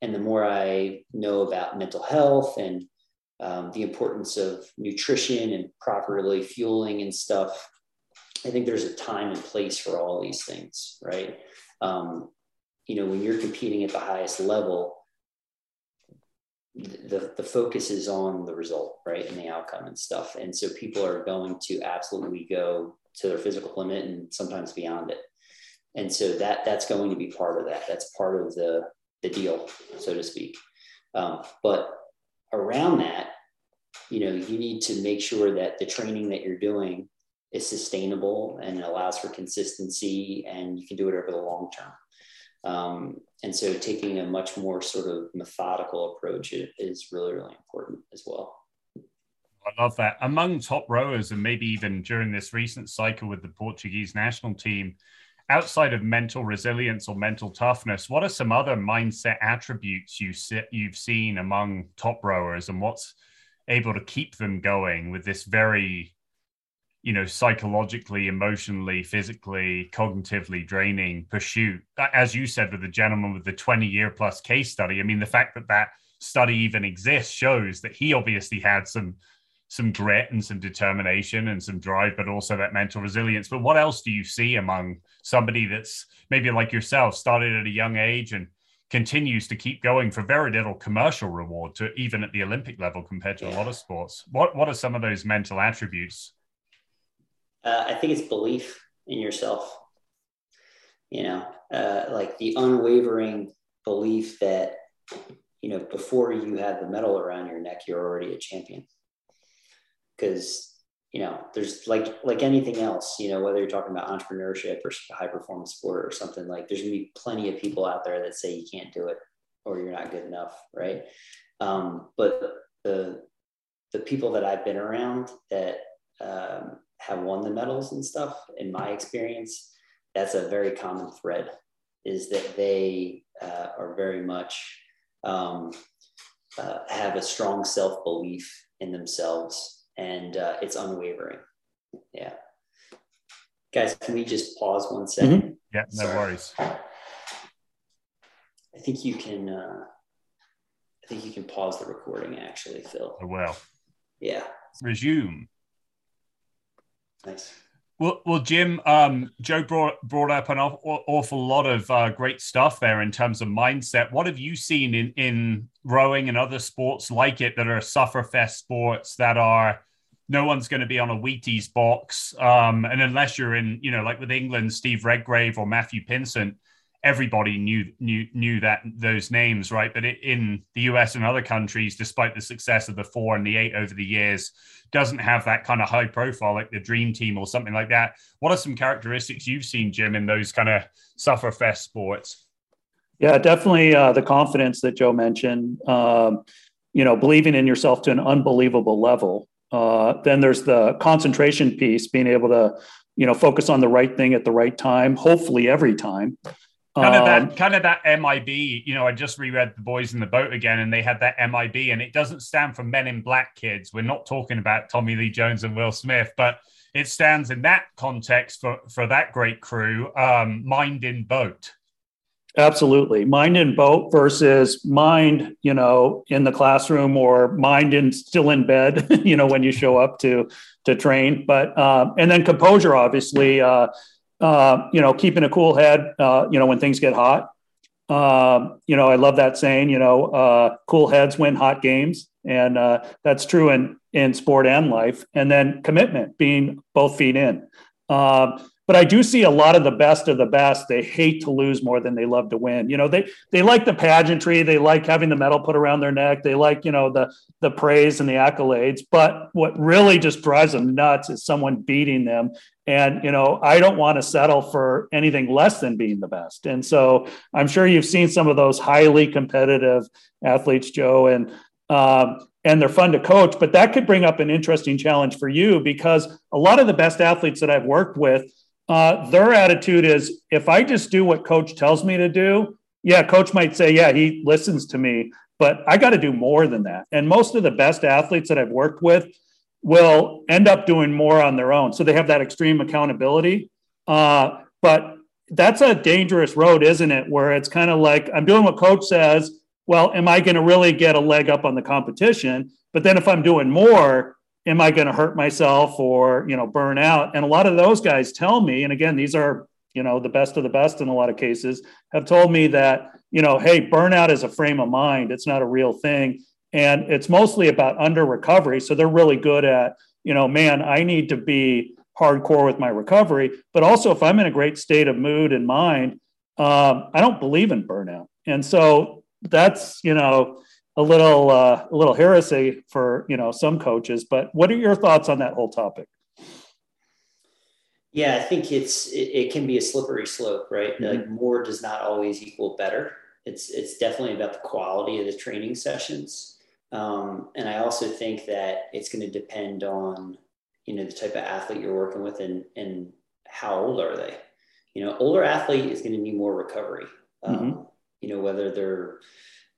and the more i know about mental health and um, the importance of nutrition and properly fueling and stuff I think there's a time and place for all these things, right? Um, you know, when you're competing at the highest level, the, the focus is on the result, right? And the outcome and stuff. And so people are going to absolutely go to their physical limit and sometimes beyond it. And so that that's going to be part of that. That's part of the, the deal, so to speak. Um, but around that, you know, you need to make sure that the training that you're doing is sustainable and allows for consistency and you can do it over the long term. Um, and so taking a much more sort of methodical approach is really, really important as well. I love that. Among top rowers, and maybe even during this recent cycle with the Portuguese national team, outside of mental resilience or mental toughness, what are some other mindset attributes you you've seen among top rowers, and what's able to keep them going with this very you know, psychologically, emotionally, physically, cognitively draining pursuit. As you said with the gentleman with the 20 year plus case study, I mean, the fact that that study even exists shows that he obviously had some some grit and some determination and some drive, but also that mental resilience. But what else do you see among somebody that's maybe like yourself, started at a young age and continues to keep going for very little commercial reward to even at the Olympic level compared to yeah. a lot of sports? What what are some of those mental attributes uh, I think it's belief in yourself. You know, uh, like the unwavering belief that, you know, before you have the medal around your neck, you're already a champion. Because, you know, there's like like anything else, you know, whether you're talking about entrepreneurship or high performance sport or something like, there's gonna be plenty of people out there that say you can't do it or you're not good enough, right? Um, but the the people that I've been around that um, have won the medals and stuff, in my experience, that's a very common thread is that they uh, are very much um, uh, have a strong self belief in themselves and uh, it's unwavering. Yeah. Guys, can we just pause one second? Mm-hmm. Yeah, no Sorry. worries. I think you can. Uh, I think you can pause the recording. Actually, Phil. I will. Yeah. Resume. Nice. Well, well, Jim, um, Joe brought brought up an awful, awful lot of uh, great stuff there in terms of mindset. What have you seen in in rowing and other sports like it that are sufferfest sports that are no one's going to be on a Wheaties box, um, and unless you're in, you know, like with England, Steve Redgrave or Matthew Pinsent, everybody knew knew knew that those names, right? But it, in the US and other countries, despite the success of the four and the eight over the years, doesn't have that kind of high profile like the Dream Team or something like that. What are some characteristics you've seen, Jim, in those kind of sufferfest sports? Yeah, definitely uh, the confidence that Joe mentioned. Um, you know, believing in yourself to an unbelievable level. Uh, then there's the concentration piece, being able to, you know, focus on the right thing at the right time, hopefully every time kind of that um, kind of that MIB. You know, I just reread The Boys in the Boat again, and they had that MIB, and it doesn't stand for Men in Black kids. We're not talking about Tommy Lee Jones and Will Smith, but it stands in that context for for that great crew. Um, mind in boat. Absolutely, mind in boat versus mind, you know, in the classroom or mind in still in bed. you know, when you show up to to train, but um, and then composure, obviously. Uh, uh, you know, keeping a cool head, uh, you know, when things get hot. Um, you know, I love that saying, you know, uh, cool heads win hot games. And uh, that's true in, in sport and life. And then commitment, being both feet in. Um, but I do see a lot of the best of the best. They hate to lose more than they love to win. You know, they they like the pageantry, they like having the medal put around their neck, they like you know the the praise and the accolades. But what really just drives them nuts is someone beating them. And you know, I don't want to settle for anything less than being the best. And so I'm sure you've seen some of those highly competitive athletes, Joe, and um, and they're fun to coach. But that could bring up an interesting challenge for you because a lot of the best athletes that I've worked with uh, their attitude is if I just do what coach tells me to do, yeah, coach might say, yeah, he listens to me, but I got to do more than that. And most of the best athletes that I've worked with will end up doing more on their own. So they have that extreme accountability. Uh, but that's a dangerous road, isn't it? Where it's kind of like I'm doing what coach says. Well, am I going to really get a leg up on the competition? But then if I'm doing more, am I going to hurt myself or, you know, burn out? And a lot of those guys tell me, and again, these are, you know, the best of the best in a lot of cases, have told me that, you know, hey, burnout is a frame of mind. It's not a real thing. And it's mostly about under recovery. So they're really good at, you know, man, I need to be hardcore with my recovery. But also, if I'm in a great state of mood and mind, um, I don't believe in burnout. And so that's, you know, a little uh, a little heresy for you know some coaches. But what are your thoughts on that whole topic? Yeah, I think it's it, it can be a slippery slope, right? Mm-hmm. Like more does not always equal better. It's it's definitely about the quality of the training sessions, um, and I also think that it's going to depend on you know the type of athlete you're working with and and how old are they. You know, older athlete is going to need more recovery. Um, mm-hmm. You know, whether they're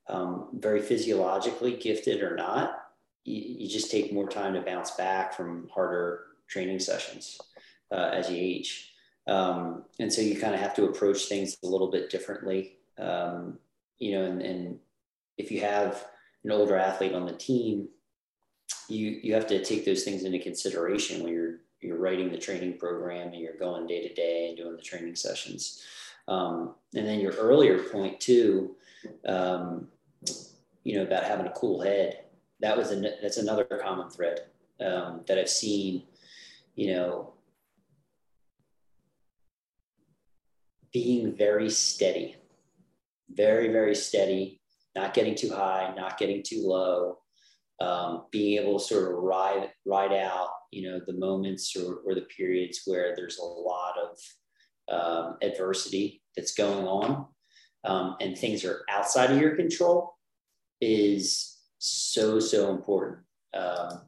um, very physiologically gifted or not, you, you, just take more time to bounce back from harder training sessions uh, as you age. Um, and so you kind of have to approach things a little bit differently. Um, you know, and, and if you have an older athlete on the team, you you have to take those things into consideration when you're you're writing the training program and you're going day to day and doing the training sessions. Um, and then your earlier point too, um, you know, about having a cool head. That was a that's another common thread um, that I've seen. You know, being very steady, very, very steady, not getting too high, not getting too low, um, being able to sort of ride, ride out, you know, the moments or, or the periods where there's a lot of um, adversity that's going on um, and things are outside of your control is so, so important. Um,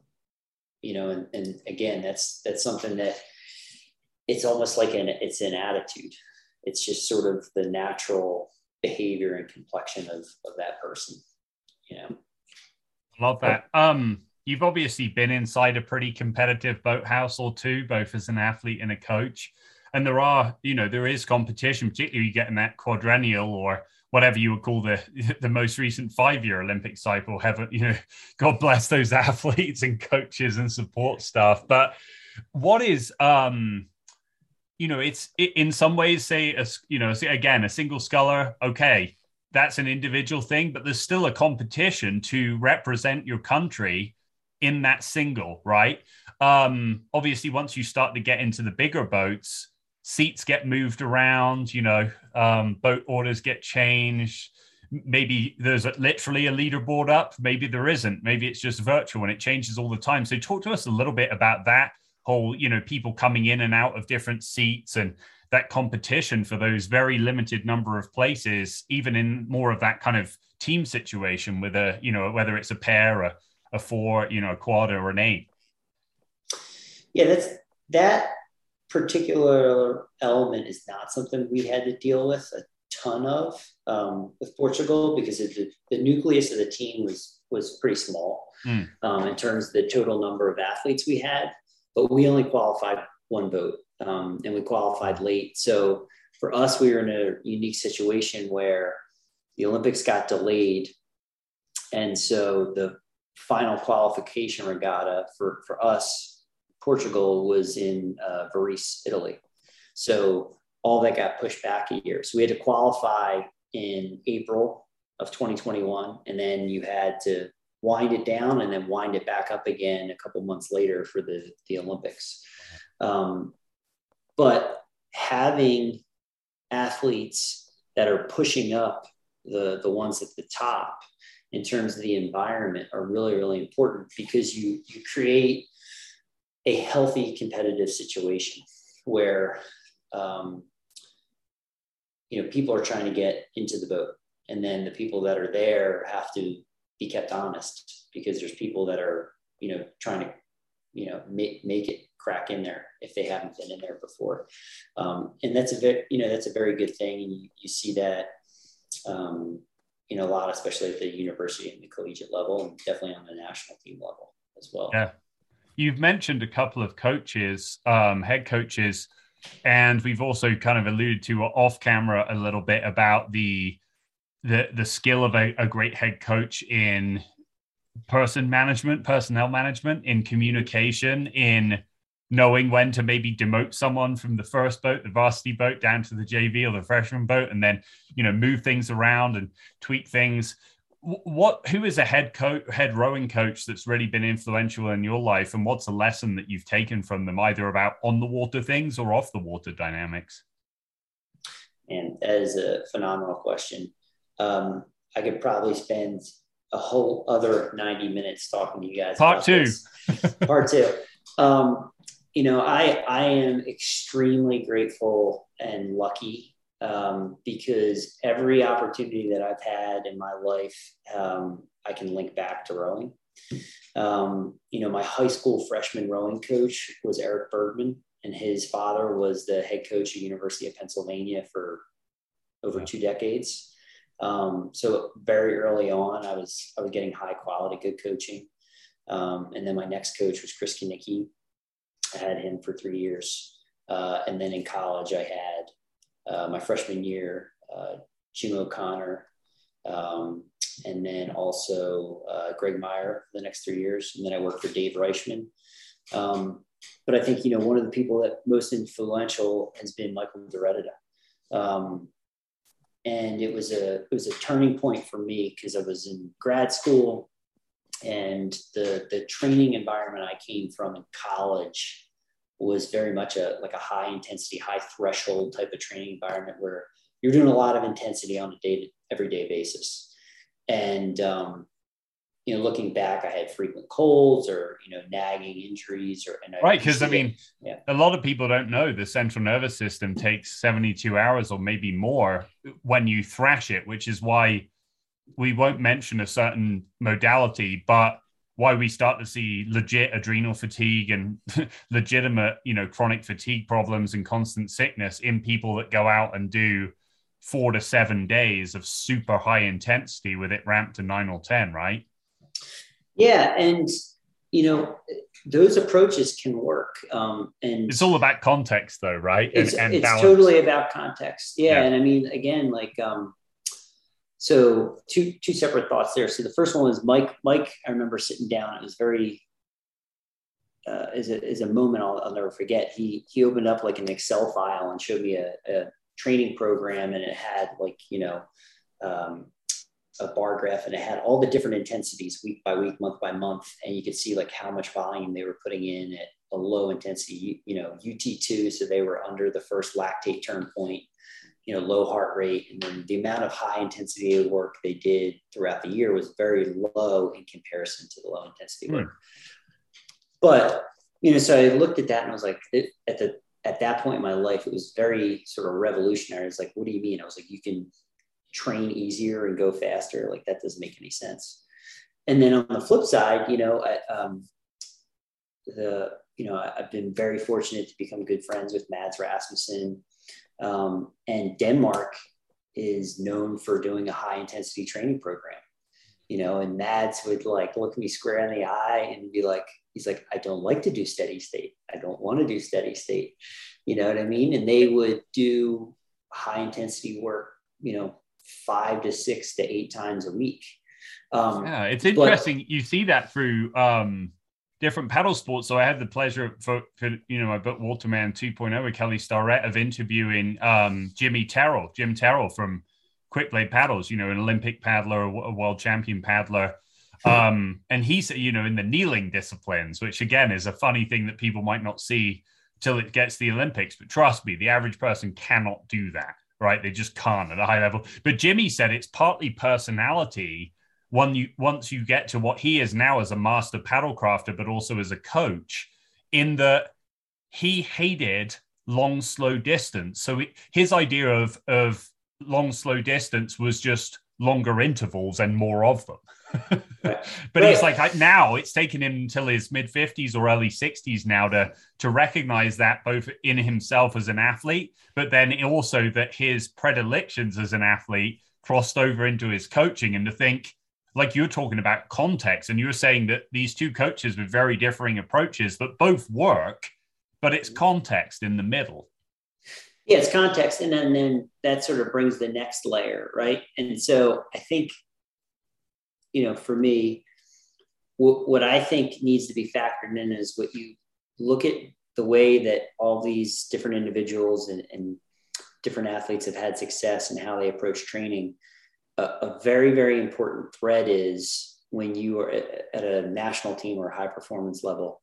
you know, and, and again, that's, that's something that it's almost like an, it's an attitude. It's just sort of the natural behavior and complexion of, of that person you know? Love that. Um you've obviously been inside a pretty competitive boathouse or two both as an athlete and a coach and there are you know there is competition particularly you get in that quadrennial or whatever you would call the the most recent five year olympic cycle heaven you know god bless those athletes and coaches and support staff but what is um you know, it's it, in some ways, say, you know, again, a single sculler, okay, that's an individual thing, but there's still a competition to represent your country in that single, right? Um, obviously, once you start to get into the bigger boats, seats get moved around, you know, um, boat orders get changed. Maybe there's literally a leaderboard up, maybe there isn't. Maybe it's just virtual and it changes all the time. So, talk to us a little bit about that whole, you know, people coming in and out of different seats and that competition for those very limited number of places, even in more of that kind of team situation with a, you know, whether it's a pair, a, a four, you know, a quad or an eight. Yeah, that's that particular element is not something we had to deal with a ton of um, with Portugal because the, the nucleus of the team was was pretty small mm. um, in terms of the total number of athletes we had but we only qualified one boat um, and we qualified late. So for us, we were in a unique situation where the Olympics got delayed. And so the final qualification regatta for, for us, Portugal, was in uh, Varese, Italy. So all that got pushed back a year. So we had to qualify in April of 2021, and then you had to wind it down and then wind it back up again a couple months later for the, the Olympics. Um, but having athletes that are pushing up the, the ones at the top in terms of the environment are really, really important because you, you create a healthy competitive situation where um, you know people are trying to get into the boat. And then the people that are there have to be kept honest because there's people that are you know trying to you know make, make it crack in there if they haven't been in there before. Um, and that's a very you know that's a very good thing. And you, you see that um, you know a lot especially at the university and the collegiate level and definitely on the national team level as well. Yeah you've mentioned a couple of coaches um, head coaches and we've also kind of alluded to off camera a little bit about the the the skill of a, a great head coach in person management, personnel management, in communication, in knowing when to maybe demote someone from the first boat, the varsity boat, down to the JV or the freshman boat, and then you know move things around and tweak things. What who is a head coach, head rowing coach that's really been influential in your life, and what's a lesson that you've taken from them, either about on the water things or off the water dynamics? And that is a phenomenal question um, I could probably spend a whole other 90 minutes talking to you guys. Part two. Part two. Um, you know, I I am extremely grateful and lucky um, because every opportunity that I've had in my life, um, I can link back to rowing. Um, you know, my high school freshman rowing coach was Eric Bergman, and his father was the head coach at University of Pennsylvania for over two decades. Um, so very early on, I was I was getting high quality, good coaching. Um, and then my next coach was Chris Kinnicky. I had him for three years. Uh, and then in college, I had uh, my freshman year, uh, Jim O'Connor, um, and then also uh, Greg Meyer for the next three years. And then I worked for Dave Reichman. Um, but I think, you know, one of the people that most influential has been Michael DeRedida. Um, and it was a it was a turning point for me because I was in grad school and the the training environment I came from in college was very much a like a high intensity, high threshold type of training environment where you're doing a lot of intensity on a day to everyday basis. And um, you know, looking back, I had frequent colds or you know nagging injuries or and right because I mean, yeah. a lot of people don't know the central nervous system takes 72 hours or maybe more when you thrash it, which is why we won't mention a certain modality, but why we start to see legit adrenal fatigue and legitimate, you know, chronic fatigue problems and constant sickness in people that go out and do four to seven days of super high intensity with it ramped to nine or 10, right? Yeah. And, you know, those approaches can work. Um, and it's all about context, though, right? It's, and, and it's totally about context. Yeah, yeah. And I mean, again, like, um, so two two separate thoughts there. So the first one was Mike. Mike, I remember sitting down. It was very uh, is a is a moment I'll, I'll, never forget. He he opened up like an Excel file and showed me a, a training program, and it had like you know um, a bar graph, and it had all the different intensities week by week, month by month, and you could see like how much volume they were putting in at a low intensity, you know, UT two, so they were under the first lactate turn point you know, low heart rate. And then the amount of high intensity work they did throughout the year was very low in comparison to the low intensity work. Mm. But, you know, so I looked at that and I was like, it, at the, at that point in my life, it was very sort of revolutionary. It's like, what do you mean? I was like, you can train easier and go faster. Like that doesn't make any sense. And then on the flip side, you know, I, um, the, you know, I've been very fortunate to become good friends with Mads Rasmussen, um, and Denmark is known for doing a high intensity training program, you know, and Mads would like look me square in the eye and be like, he's like, I don't like to do steady state. I don't want to do steady state. You know what I mean? And they would do high intensity work, you know, five to six to eight times a week. Um, yeah, it's interesting. But, you see that through um, different paddle sports. So I had the pleasure for, for you know, my book Waterman 2.0 with Kelly Starrett of interviewing um, Jimmy Terrell, Jim Terrell from Quickblade Paddles, you know, an Olympic paddler, a world champion paddler. Um, and he's, you know, in the kneeling disciplines, which again is a funny thing that people might not see till it gets the Olympics. But trust me, the average person cannot do that, right? They just can't at a high level. But Jimmy said it's partly personality you once you get to what he is now as a master paddle crafter, but also as a coach, in that he hated long slow distance. So his idea of of long slow distance was just longer intervals and more of them. but he's like now it's taken him until his mid 50s or early 60s now to to recognize that both in himself as an athlete but then also that his predilections as an athlete crossed over into his coaching and to think like you're talking about context, and you were saying that these two coaches with very differing approaches, but both work, but it's context in the middle. Yeah, it's context, and then then that sort of brings the next layer, right? And so I think, you know, for me, what, what I think needs to be factored in is what you look at the way that all these different individuals and, and different athletes have had success and how they approach training a, a very, very important thread is when you are at a national team or high performance level,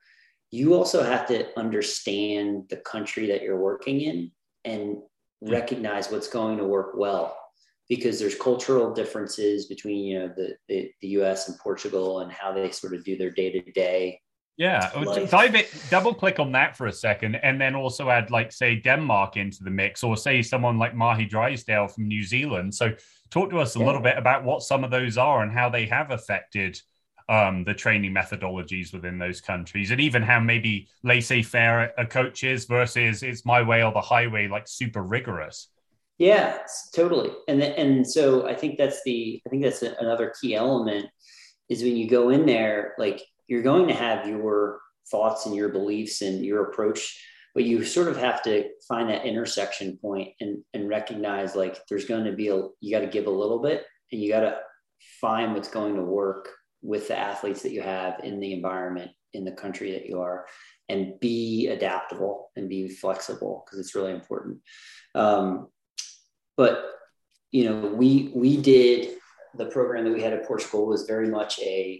you also have to understand the country that you're working in and hmm. recognize what's going to work well. Because there's cultural differences between you know the, the, the us and portugal and how they sort of do their day-to-day Yeah, life. dive it, double click on that for a second, and then also add like say Denmark into the mix, or say someone like Mahé Drysdale from New Zealand. So talk to us a yeah. little bit about what some of those are and how they have affected um, the training methodologies within those countries, and even how maybe laissez-faire a coach is versus it's my way or the highway, like super rigorous. Yeah, totally. And and so I think that's the I think that's another key element is when you go in there, like you're going to have your thoughts and your beliefs and your approach but you sort of have to find that intersection point and, and recognize like there's going to be a you got to give a little bit and you got to find what's going to work with the athletes that you have in the environment in the country that you are and be adaptable and be flexible because it's really important. Um, but you know we we did the program that we had at portugal was very much a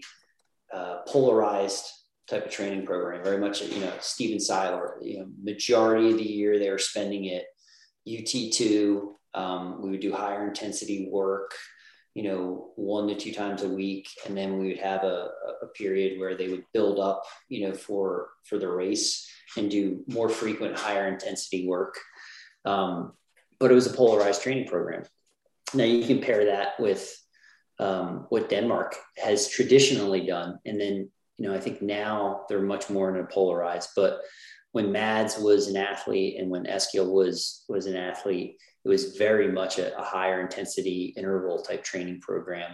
uh, polarized type of training program, very much, you know, Stephen Seiler, you know, majority of the year they were spending it UT2. Um, we would do higher intensity work, you know, one to two times a week. And then we would have a, a period where they would build up, you know, for, for the race and do more frequent higher intensity work. Um, but it was a polarized training program. Now you compare that with um, what Denmark has traditionally done. And then, you know, I think now they're much more in a polarized, but when Mads was an athlete and when Eskild was, was an athlete, it was very much a, a higher intensity interval type training program.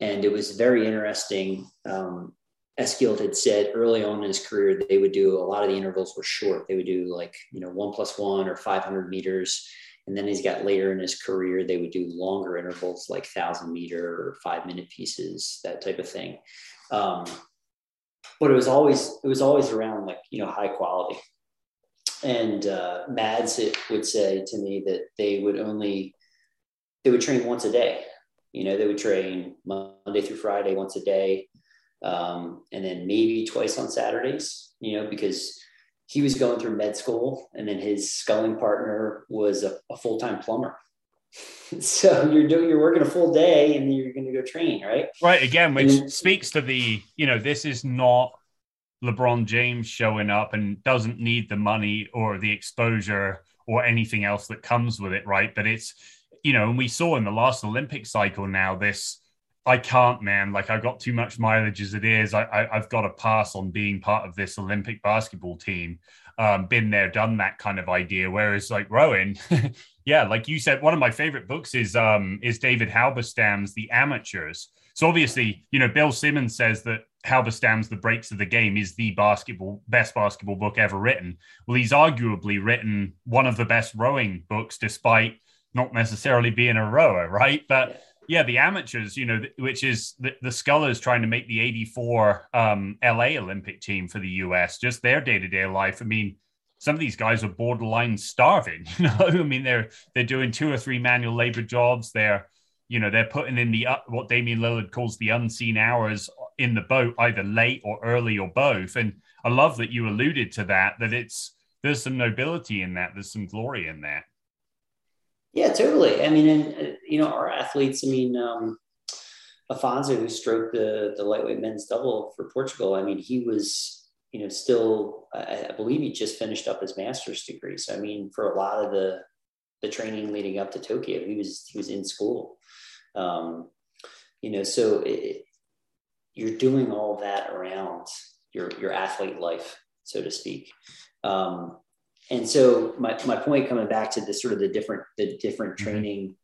And it was very interesting. Um, Eskild had said early on in his career they would do a lot of the intervals were short. They would do like, you know, one plus one or 500 meters and then he's got later in his career, they would do longer intervals like thousand meter or five minute pieces, that type of thing. Um, but it was always it was always around like you know high quality. And uh, Mads it would say to me that they would only they would train once a day. You know, they would train Monday through Friday once a day, um, and then maybe twice on Saturdays. You know, because he was going through med school, and then his sculling partner was a, a full time plumber. so you're doing you're working a full day, and then you're going to go train, right? Right. Again, which then, speaks to the you know this is not LeBron James showing up and doesn't need the money or the exposure or anything else that comes with it, right? But it's you know, and we saw in the last Olympic cycle now this I can't, man. Like I've got too much mileage as it is. I, I have got to pass on being part of this Olympic basketball team. Um, been there, done that kind of idea. Whereas like rowing, yeah, like you said, one of my favorite books is um is David Halberstam's The Amateurs. So obviously, you know, Bill Simmons says that Halberstam's The Breaks of the Game is the basketball best basketball book ever written. Well, he's arguably written one of the best rowing books, despite not necessarily being a rower, right? But yeah yeah, the amateurs, you know, which is the, the Scullers trying to make the 84 um, LA Olympic team for the US, just their day to day life. I mean, some of these guys are borderline starving, you know, I mean, they're, they're doing two or three manual labor jobs. They're, you know, they're putting in the, uh, what Damian Lillard calls the unseen hours in the boat, either late or early or both. And I love that you alluded to that, that it's, there's some nobility in that. There's some glory in that. Yeah, totally. I mean, and uh, you know, our athletes. I mean, um, Afonso, who stroked the the lightweight men's double for Portugal. I mean, he was, you know, still. I, I believe he just finished up his master's degree. So, I mean, for a lot of the the training leading up to Tokyo, he was he was in school. Um, you know, so it, you're doing all that around your your athlete life, so to speak. Um, and so my, my point coming back to the sort of the different the different mm-hmm. training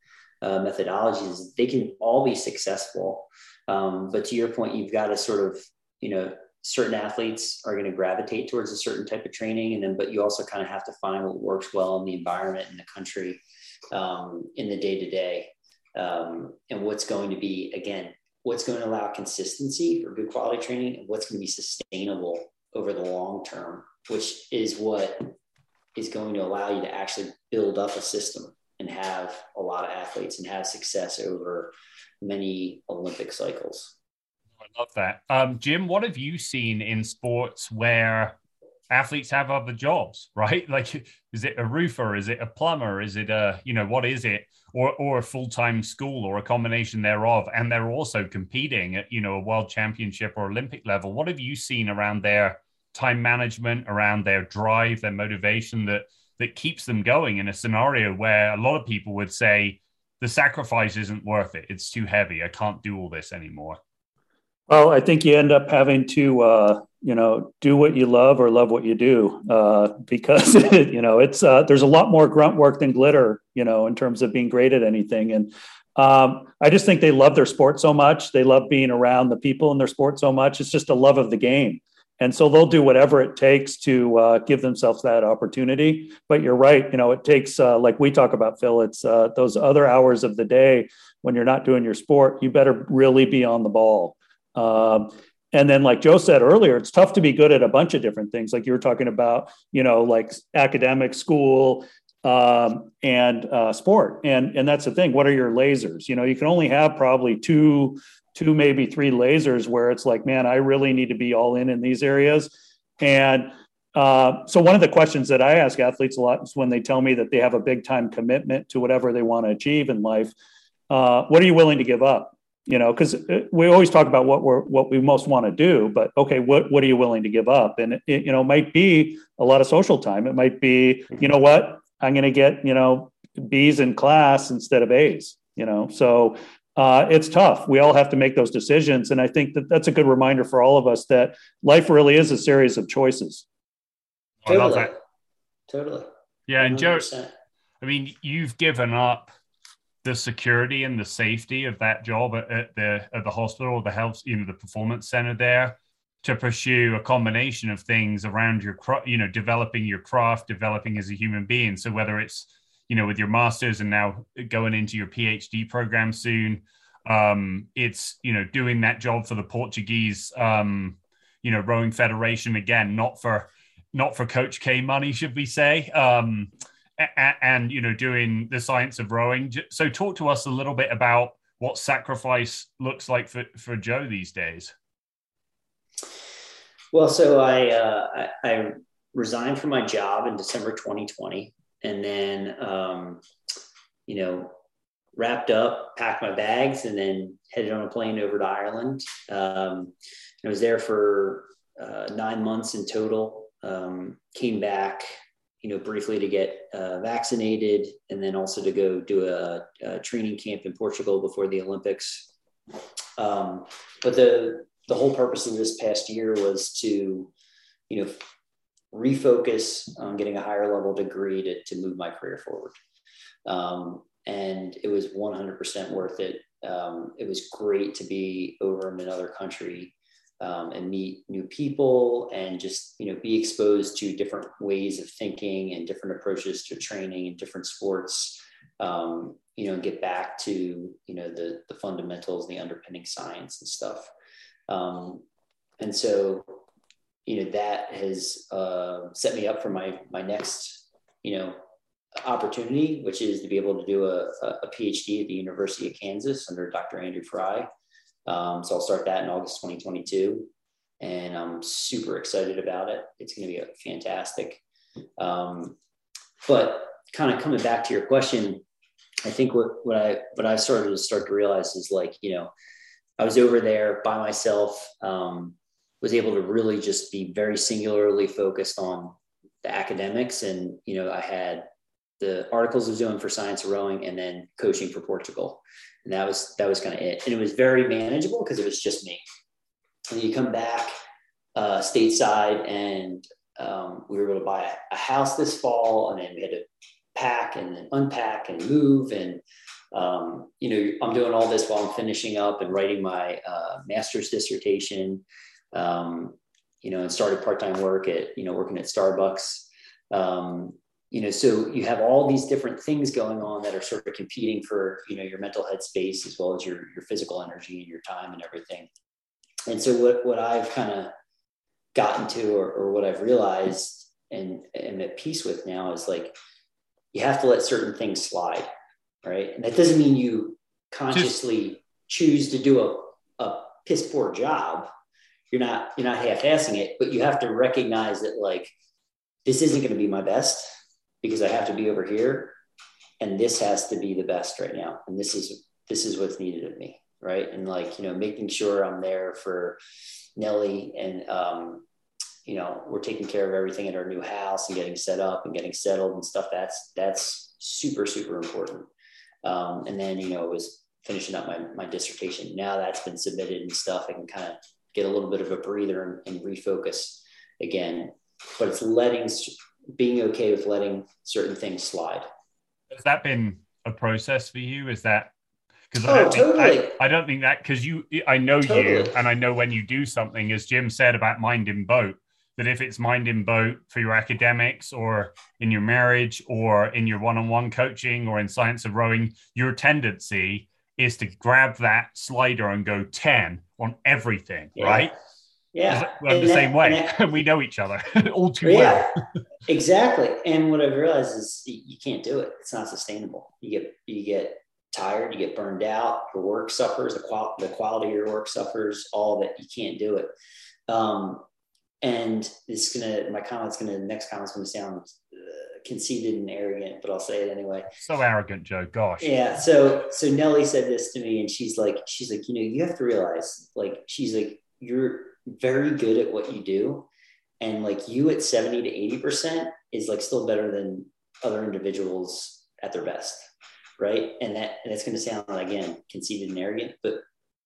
uh, methodologies they can all be successful. Um, but to your point you've got to sort of you know certain athletes are going to gravitate towards a certain type of training and then but you also kind of have to find what works well in the environment in the country um, in the day to day and what's going to be again what's going to allow consistency for good quality training and what's going to be sustainable over the long term which is what is going to allow you to actually build up a system and have a lot of athletes and have success over many Olympic cycles. I love that. Um, Jim, what have you seen in sports where athletes have other jobs, right? Like, is it a roofer? Is it a plumber? Is it a, you know, what is it? Or, or a full time school or a combination thereof. And they're also competing at, you know, a world championship or Olympic level. What have you seen around their time management, around their drive, their motivation that that keeps them going in a scenario where a lot of people would say the sacrifice isn't worth it. It's too heavy. I can't do all this anymore. Well, I think you end up having to, uh, you know, do what you love or love what you do, uh, because you know it's uh, there's a lot more grunt work than glitter, you know, in terms of being great at anything. And um, I just think they love their sport so much. They love being around the people in their sport so much. It's just a love of the game. And so they'll do whatever it takes to uh, give themselves that opportunity. But you're right. You know, it takes, uh, like we talk about, Phil, it's uh, those other hours of the day when you're not doing your sport, you better really be on the ball. Um, and then, like Joe said earlier, it's tough to be good at a bunch of different things. Like you were talking about, you know, like academic, school, um, and uh, sport. And and that's the thing. What are your lasers? You know, you can only have probably two two, maybe three lasers where it's like, man, I really need to be all in in these areas. And uh, so one of the questions that I ask athletes a lot is when they tell me that they have a big time commitment to whatever they want to achieve in life, uh, what are you willing to give up? You know, because uh, we always talk about what we're what we most want to do, but okay, what what are you willing to give up? And it, you know, might be a lot of social time. It might be, you know, what I'm going to get, you know, B's in class instead of A's. You know, so uh, it's tough. We all have to make those decisions. And I think that that's a good reminder for all of us that life really is a series of choices. Totally. Totally. Yeah. And 100%. Joe, I mean, you've given up the security and the safety of that job at, at the at the hospital, the health, you know, the performance center there to pursue a combination of things around your, you know, developing your craft, developing as a human being. So whether it's you know, with your masters and now going into your PhD program soon. Um, it's you know doing that job for the Portuguese, um, you know, rowing federation again, not for not for Coach K money, should we say? Um, and, and you know, doing the science of rowing. So, talk to us a little bit about what sacrifice looks like for for Joe these days. Well, so I uh, I, I resigned from my job in December 2020 and then um, you know wrapped up, packed my bags, and then headed on a plane over to Ireland. Um, I was there for uh, nine months in total. Um, came back, you know, briefly to get uh, vaccinated, and then also to go do a, a, training camp in Portugal before the Olympics. Um, but the the whole purpose of this past year was to, you know, refocus on getting a higher level degree to, to move my career forward. Um, and it was 100% worth it. Um, it was great to be over in another country um, and meet new people and just you know be exposed to different ways of thinking and different approaches to training and different sports. Um, you know, get back to you know the the fundamentals, the underpinning science and stuff. Um, and so you know that has uh, set me up for my my next you know opportunity, which is to be able to do a, a PhD at the University of Kansas under Dr. Andrew Fry. Um, so I'll start that in August 2022, and I'm super excited about it. It's going to be fantastic. Um, but kind of coming back to your question, I think what what I what I started to start to realize is like you know I was over there by myself. Um, was able to really just be very singularly focused on the academics. And, you know, I had the articles I was doing for science rowing and then coaching for Portugal. And that was, that was kind of it. And it was very manageable because it was just me. And you come back uh, stateside and um, we were able to buy a, a house this fall and then we had to pack and then unpack and move and um, you know i'm doing all this while i'm finishing up and writing my uh, master's dissertation um, you know, and started part-time work at, you know, working at Starbucks. Um, you know, so you have all these different things going on that are sort of competing for, you know, your mental head space as well as your, your physical energy and your time and everything. And so what, what I've kind of gotten to, or, or what I've realized and am at peace with now is like, you have to let certain things slide. Right. And that doesn't mean you consciously choose to do a, a piss poor job you're not you're not half-assing it but you have to recognize that like this isn't going to be my best because i have to be over here and this has to be the best right now and this is this is what's needed of me right and like you know making sure i'm there for nelly and um you know, we're taking care of everything at our new house and getting set up and getting settled and stuff. That's that's super super important. Um, and then you know, it was finishing up my my dissertation. Now that's been submitted and stuff. I can kind of get a little bit of a breather and, and refocus again. But it's letting being okay with letting certain things slide. Has that been a process for you? Is that because oh, I, don't totally. think, I, I don't think that because you I know totally. you and I know when you do something, as Jim said about mind in boat, that if it's mind in boat for your academics or in your marriage or in your one-on-one coaching or in science of rowing, your tendency is to grab that slider and go 10 on everything, yeah. right? Yeah. We're the that, same way. That, we know each other all too yeah, well. exactly. And what I've realized is you can't do it. It's not sustainable. You get you get tired, you get burned out, your work suffers, the, qual- the quality of your work suffers, all that you can't do it. Um, and it's gonna, my comment's gonna, next comment's gonna sound uh, conceited and arrogant, but I'll say it anyway. So arrogant, Joe. Gosh. Yeah. So, so Nellie said this to me and she's like, she's like, you know, you have to realize, like, she's like, you're very good at what you do. And like you at 70 to 80% is like still better than other individuals at their best right? And that and it's going to sound again conceited and arrogant, but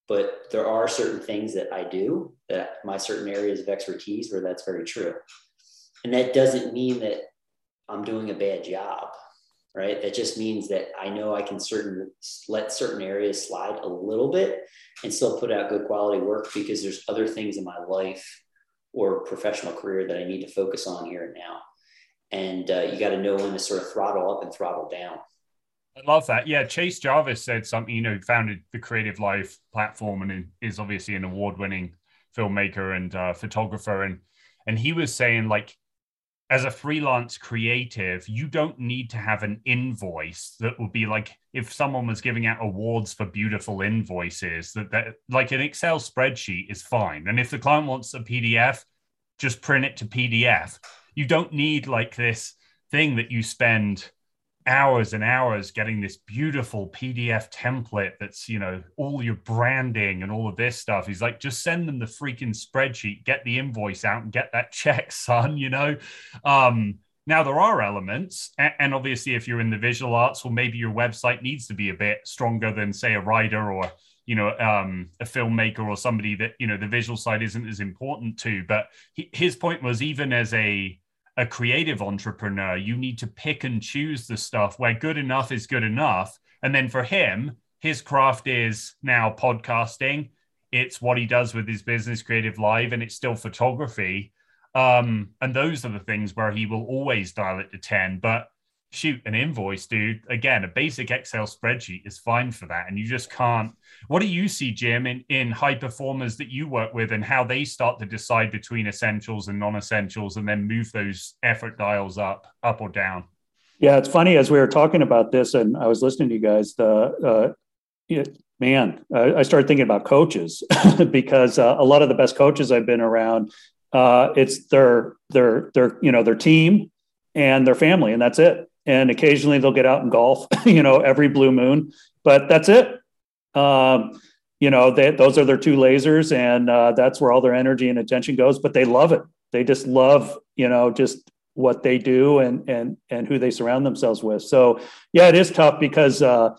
but there are certain things that I do that my certain areas of expertise where that's very true, and that doesn't mean that I'm doing a bad job, right? That just means that I know I can certain let certain areas slide a little bit and still put out good quality work because there's other things in my life or professional career that I need to focus on here and now. And uh, you got to know when to sort of throttle up and throttle down. I love that. Yeah, Chase Jarvis said something. You know, founded the Creative Live platform and is obviously an award-winning filmmaker and uh, photographer. And and he was saying like, as a freelance creative, you don't need to have an invoice that would be like if someone was giving out awards for beautiful invoices. That that like an Excel spreadsheet is fine. And if the client wants a PDF, just print it to PDF. You don't need like this thing that you spend hours and hours getting this beautiful PDF template that's, you know, all your branding and all of this stuff. He's like, just send them the freaking spreadsheet, get the invoice out and get that check, son, you know? Um, now there are elements, and obviously, if you're in the visual arts, well, maybe your website needs to be a bit stronger than, say, a writer or you know um, a filmmaker or somebody that you know the visual side isn't as important to. But his point was even as a a creative entrepreneur, you need to pick and choose the stuff where good enough is good enough. And then for him, his craft is now podcasting. It's what he does with his business, Creative Live, and it's still photography. Um, and those are the things where he will always dial it to 10. But shoot an invoice, dude. Again, a basic Excel spreadsheet is fine for that. And you just can't. What do you see, Jim, in, in high performers that you work with and how they start to decide between essentials and non essentials and then move those effort dials up, up or down? Yeah, it's funny as we were talking about this and I was listening to you guys, the, uh, man, I, I, started thinking about coaches because uh, a lot of the best coaches I've been around, uh, it's their, their, their, you know, their team and their family, and that's it and occasionally they'll get out and golf, you know, every blue moon, but that's it. Um, you know, they, those are their two lasers, and uh, that's where all their energy and attention goes. But they love it. They just love, you know, just what they do and and and who they surround themselves with. So yeah, it is tough because uh,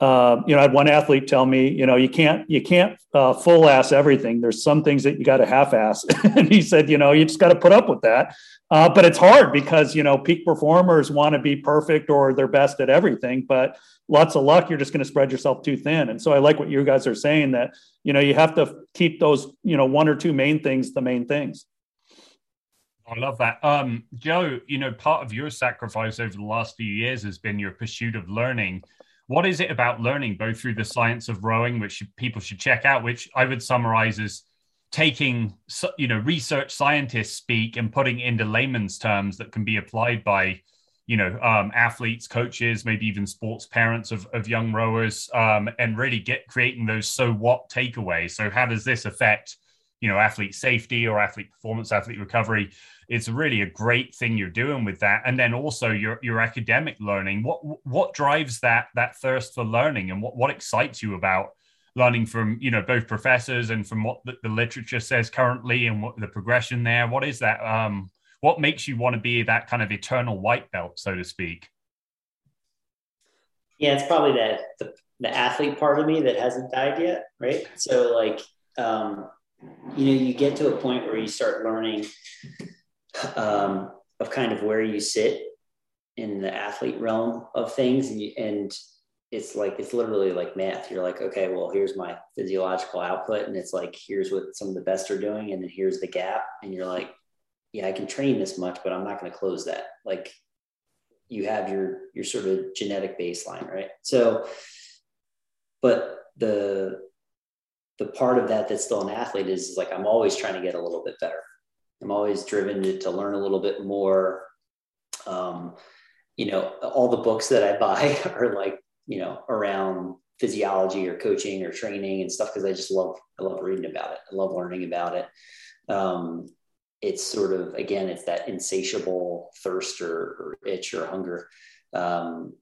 uh, you know I had one athlete tell me, you know, you can't you can't uh, full ass everything. There's some things that you got to half ass, and he said, you know, you just got to put up with that. Uh, but it's hard because you know peak performers want to be perfect or they're best at everything. But lots of luck, you're just going to spread yourself too thin. And so I like what you guys are saying that you know you have to keep those you know one or two main things the main things. I love that. Um, Joe, you know, part of your sacrifice over the last few years has been your pursuit of learning. What is it about learning, both through the science of rowing, which people should check out, which I would summarize as taking you know research scientists speak and putting into layman's terms that can be applied by you know um, athletes coaches maybe even sports parents of, of young rowers um, and really get creating those so what takeaways. So how does this affect you know athlete safety or athlete performance athlete recovery it's really a great thing you're doing with that and then also your your academic learning what what drives that that thirst for learning and what what excites you about learning from you know both professors and from what the, the literature says currently and what the progression there? What is that? Um, what makes you want to be that kind of eternal white belt, so to speak? Yeah, it's probably that the, the athlete part of me that hasn't died yet, right? So like, um, you know, you get to a point where you start learning um, of kind of where you sit in the athlete realm of things, and, you, and it's like it's literally like math. You're like, okay, well, here's my physiological output, and it's like here's what some of the best are doing, and then here's the gap, and you're like, yeah, I can train this much, but I'm not going to close that. Like you have your your sort of genetic baseline, right? So, but the the part of that that's still an athlete is, is like I'm always trying to get a little bit better. I'm always driven to, to learn a little bit more. Um, you know, all the books that I buy are like, you know, around physiology or coaching or training and stuff because I just love I love reading about it. I love learning about it. Um, it's sort of again it's that insatiable thirst or, or itch or hunger um,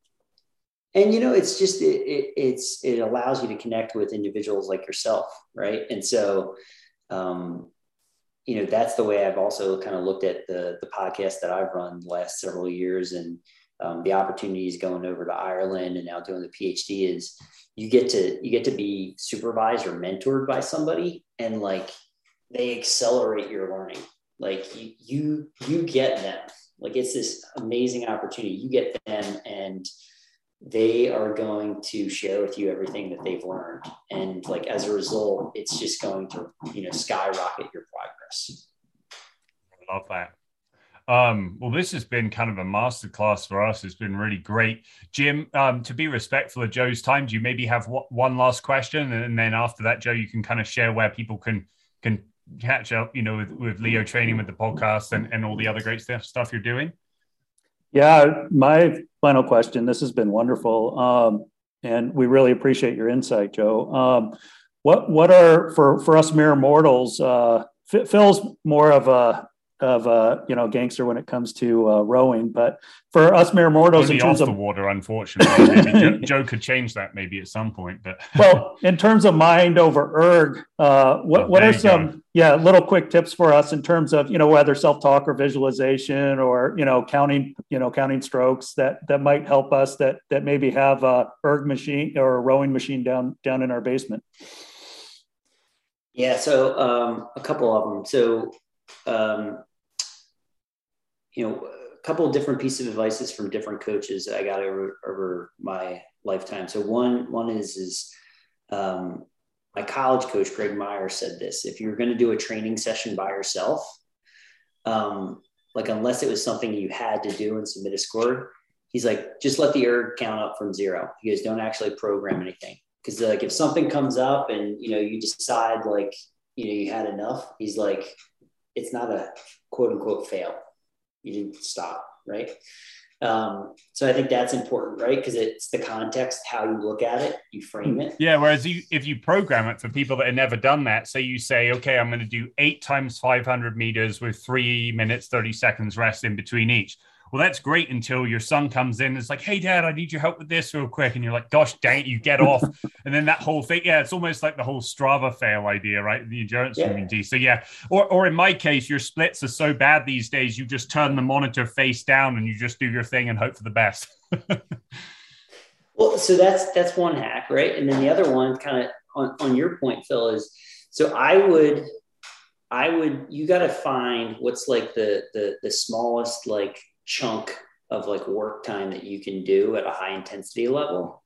and you know it's just it, it, it's it allows you to connect with individuals like yourself right and so um, you know that's the way i've also kind of looked at the the podcast that i've run the last several years and um, the opportunities going over to ireland and now doing the phd is you get to you get to be supervised or mentored by somebody and like they accelerate your learning. Like you you you get them. Like it's this amazing opportunity. You get them and they are going to share with you everything that they've learned. And like as a result it's just going to you know skyrocket your progress i love that um, well, this has been kind of a masterclass for us. It's been really great. Jim, um, to be respectful of Joe's time, do you maybe have one last question? And then after that, Joe, you can kind of share where people can can catch up, you know, with, with Leo training with the podcast and, and all the other great stuff, stuff you're doing? Yeah, my final question. This has been wonderful. Um, and we really appreciate your insight, Joe. Um, what what are for for us mere mortals? Uh, Phil's more of a of a you know gangster when it comes to uh, rowing. But for us mere mortals, Only in terms off of the water, unfortunately, Joe, Joe, could change that maybe at some point. But well, in terms of mind over erg, uh, what oh, what are some go. yeah little quick tips for us in terms of you know whether self talk or visualization or you know counting you know counting strokes that that might help us that that maybe have a erg machine or a rowing machine down down in our basement. Yeah, so um, a couple of them. So um, you know, a couple of different pieces of advices from different coaches that I got over over my lifetime. So one one is is um, my college coach Greg Meyer said this: if you're going to do a training session by yourself, um, like unless it was something you had to do and submit a score, he's like, just let the erg count up from zero. You guys don't actually program anything because like if something comes up and you know you decide like you know you had enough, he's like, it's not a quote unquote fail you didn't stop, right? Um, so I think that's important, right? Because it's the context, how you look at it, you frame it. Yeah. Whereas you, if you program it for people that have never done that, say you say, okay, I'm going to do eight times 500 meters with three minutes, 30 seconds rest in between each well, that's great until your son comes in. And It's like, hey, dad, I need your help with this real quick. And you're like, gosh, dang it, you get off. and then that whole thing, yeah, it's almost like the whole Strava fail idea, right? The endurance yeah. community. So, yeah. Or, or in my case, your splits are so bad these days, you just turn the monitor face down and you just do your thing and hope for the best. well, so that's that's one hack, right? And then the other one, kind of on, on your point, Phil, is so I would I would you got to find what's like the the the smallest like chunk of like work time that you can do at a high intensity level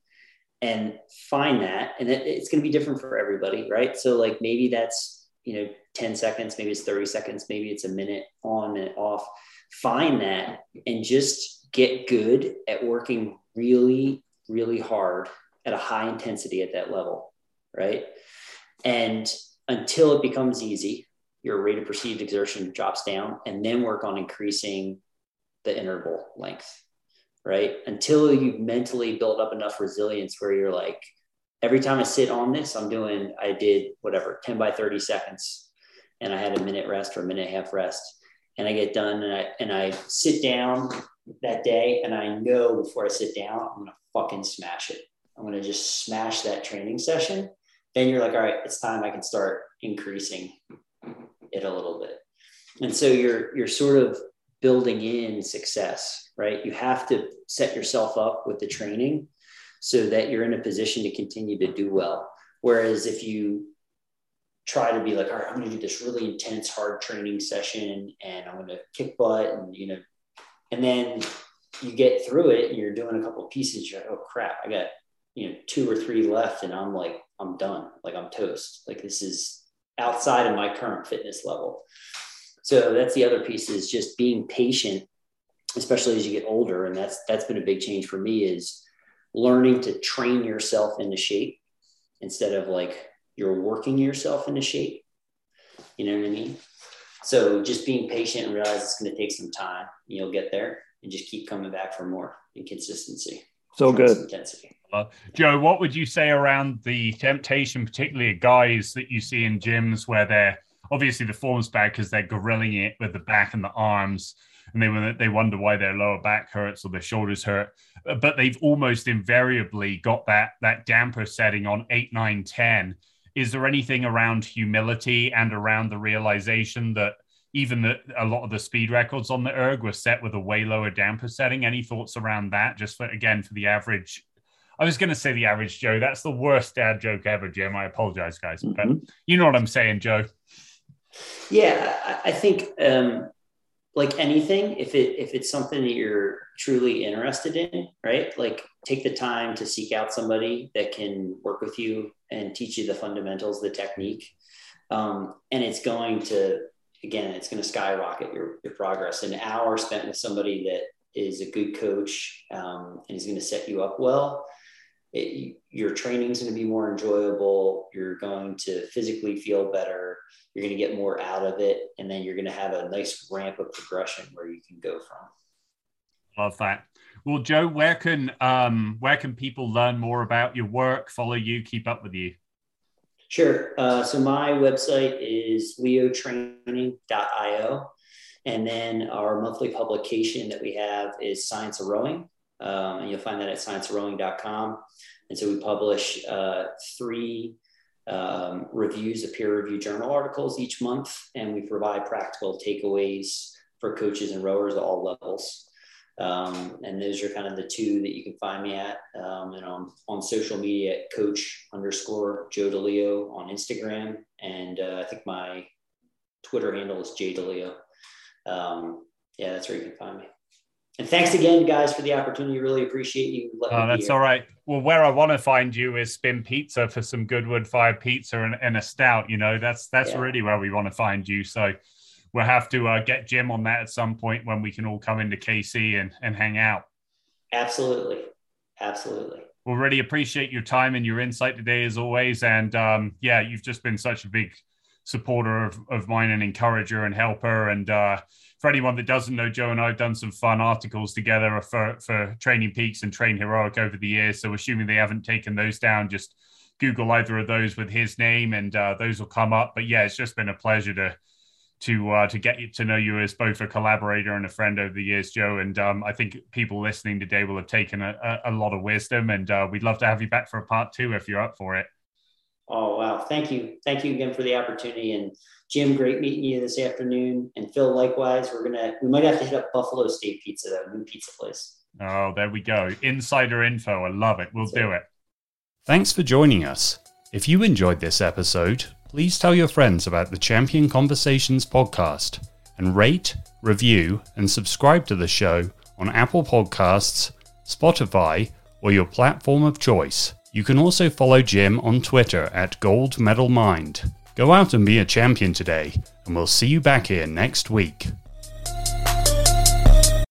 and find that. And it, it's going to be different for everybody right? So like maybe that's you know 10 seconds maybe it's 30 seconds maybe it's a minute on and off. Find that and just get good at working really really hard at a high intensity at that level right? And until it becomes easy your rate of perceived exertion drops down and then work on increasing the interval length, right? Until you mentally build up enough resilience where you're like, every time I sit on this, I'm doing, I did whatever, 10 by 30 seconds. And I had a minute rest or a minute and a half rest. And I get done and I, and I sit down that day and I know before I sit down, I'm going to fucking smash it. I'm going to just smash that training session then you're like, all right, it's time I can start increasing it a little bit. And so you're you're sort of building in success, right? You have to set yourself up with the training so that you're in a position to continue to do well. Whereas if you try to be like, all right, I'm going to do this really intense, hard training session and I'm going to kick butt and, you know, and then you get through it and you're doing a couple pieces. You're like, oh crap, I got, you know, two or three left and I'm like, I'm done. Like I'm toast. Like this is outside of my current fitness level. So that's the other piece is just being patient, especially as you get older. And that's, that's been a big change for me is learning to train yourself into shape instead of like you're working yourself into shape. You know what I mean? So just being patient and realize it's going to take some time. You'll get there and just keep coming back for more and consistency. So good. Intensity. Uh, Joe, what would you say around the temptation, particularly guys that you see in gyms where they're obviously the form's bad because they're grilling it with the back and the arms, and they they wonder why their lower back hurts or their shoulders hurt, but they've almost invariably got that that damper setting on eight, nine, ten. Is there anything around humility and around the realization that even the, a lot of the speed records on the erg were set with a way lower damper setting? Any thoughts around that? Just for again for the average i was going to say the average joe. That's the worst dad joke ever jim. I apologize guys mm-hmm. but you know what i'm saying joe yeah i think um, like anything if it if it's something that you're truly interested in right? Like take the time to seek out somebody that can work with you and teach you the fundamentals the technique. Um, and it's going to again it's going to skyrocket your, your progress. An hour spent with somebody that is a good coach um, and is going to set you up well it, your training is going to be more enjoyable. You're going to physically feel better. You're going to get more out of it. And then you're going to have a nice ramp of progression where you can go from. Love that. Well, Joe, where can um, where can people learn more about your work, follow you, keep up with you? Sure. Uh, so my website is leotraining.io. And then our monthly publication that we have is Science of Rowing. Um, and you'll find that at scienceofrowing.com. And so we publish uh, three um, reviews of peer reviewed journal articles each month, and we provide practical takeaways for coaches and rowers at all levels. Um, and those are kind of the two that you can find me at. Um, and on, on social media at coach underscore Joe DeLeo on Instagram. And uh, I think my Twitter handle is J DeLeo. Um, yeah, that's where you can find me. And thanks again, guys, for the opportunity. Really appreciate you. Oh, that's all right. Well, where I want to find you is Spin Pizza for some Goodwood Fire pizza and, and, a stout. You know, that's that's yeah. really where we want to find you. So we'll have to uh, get Jim on that at some point when we can all come into KC and, and hang out. Absolutely. Absolutely. We'll really appreciate your time and your insight today, as always. And um, yeah, you've just been such a big supporter of, of mine and encourager and helper. And uh, for anyone that doesn't know, Joe and I have done some fun articles together for, for Training Peaks and Train Heroic over the years. So, assuming they haven't taken those down, just Google either of those with his name, and uh, those will come up. But yeah, it's just been a pleasure to to uh, to get to know you as both a collaborator and a friend over the years, Joe. And um, I think people listening today will have taken a, a, lot of wisdom, and uh, we'd love to have you back for a part two if you're up for it. Oh wow! Thank you, thank you again for the opportunity. And Jim, great meeting you this afternoon. And Phil, likewise. We're gonna we might have to hit up Buffalo State Pizza, though, new pizza place. Oh, there we go. Insider info. I love it. We'll That's do it. it. Thanks for joining us. If you enjoyed this episode, please tell your friends about the Champion Conversations podcast and rate, review, and subscribe to the show on Apple Podcasts, Spotify, or your platform of choice. You can also follow Jim on Twitter at Gold Medal Mind. Go out and be a champion today, and we'll see you back here next week.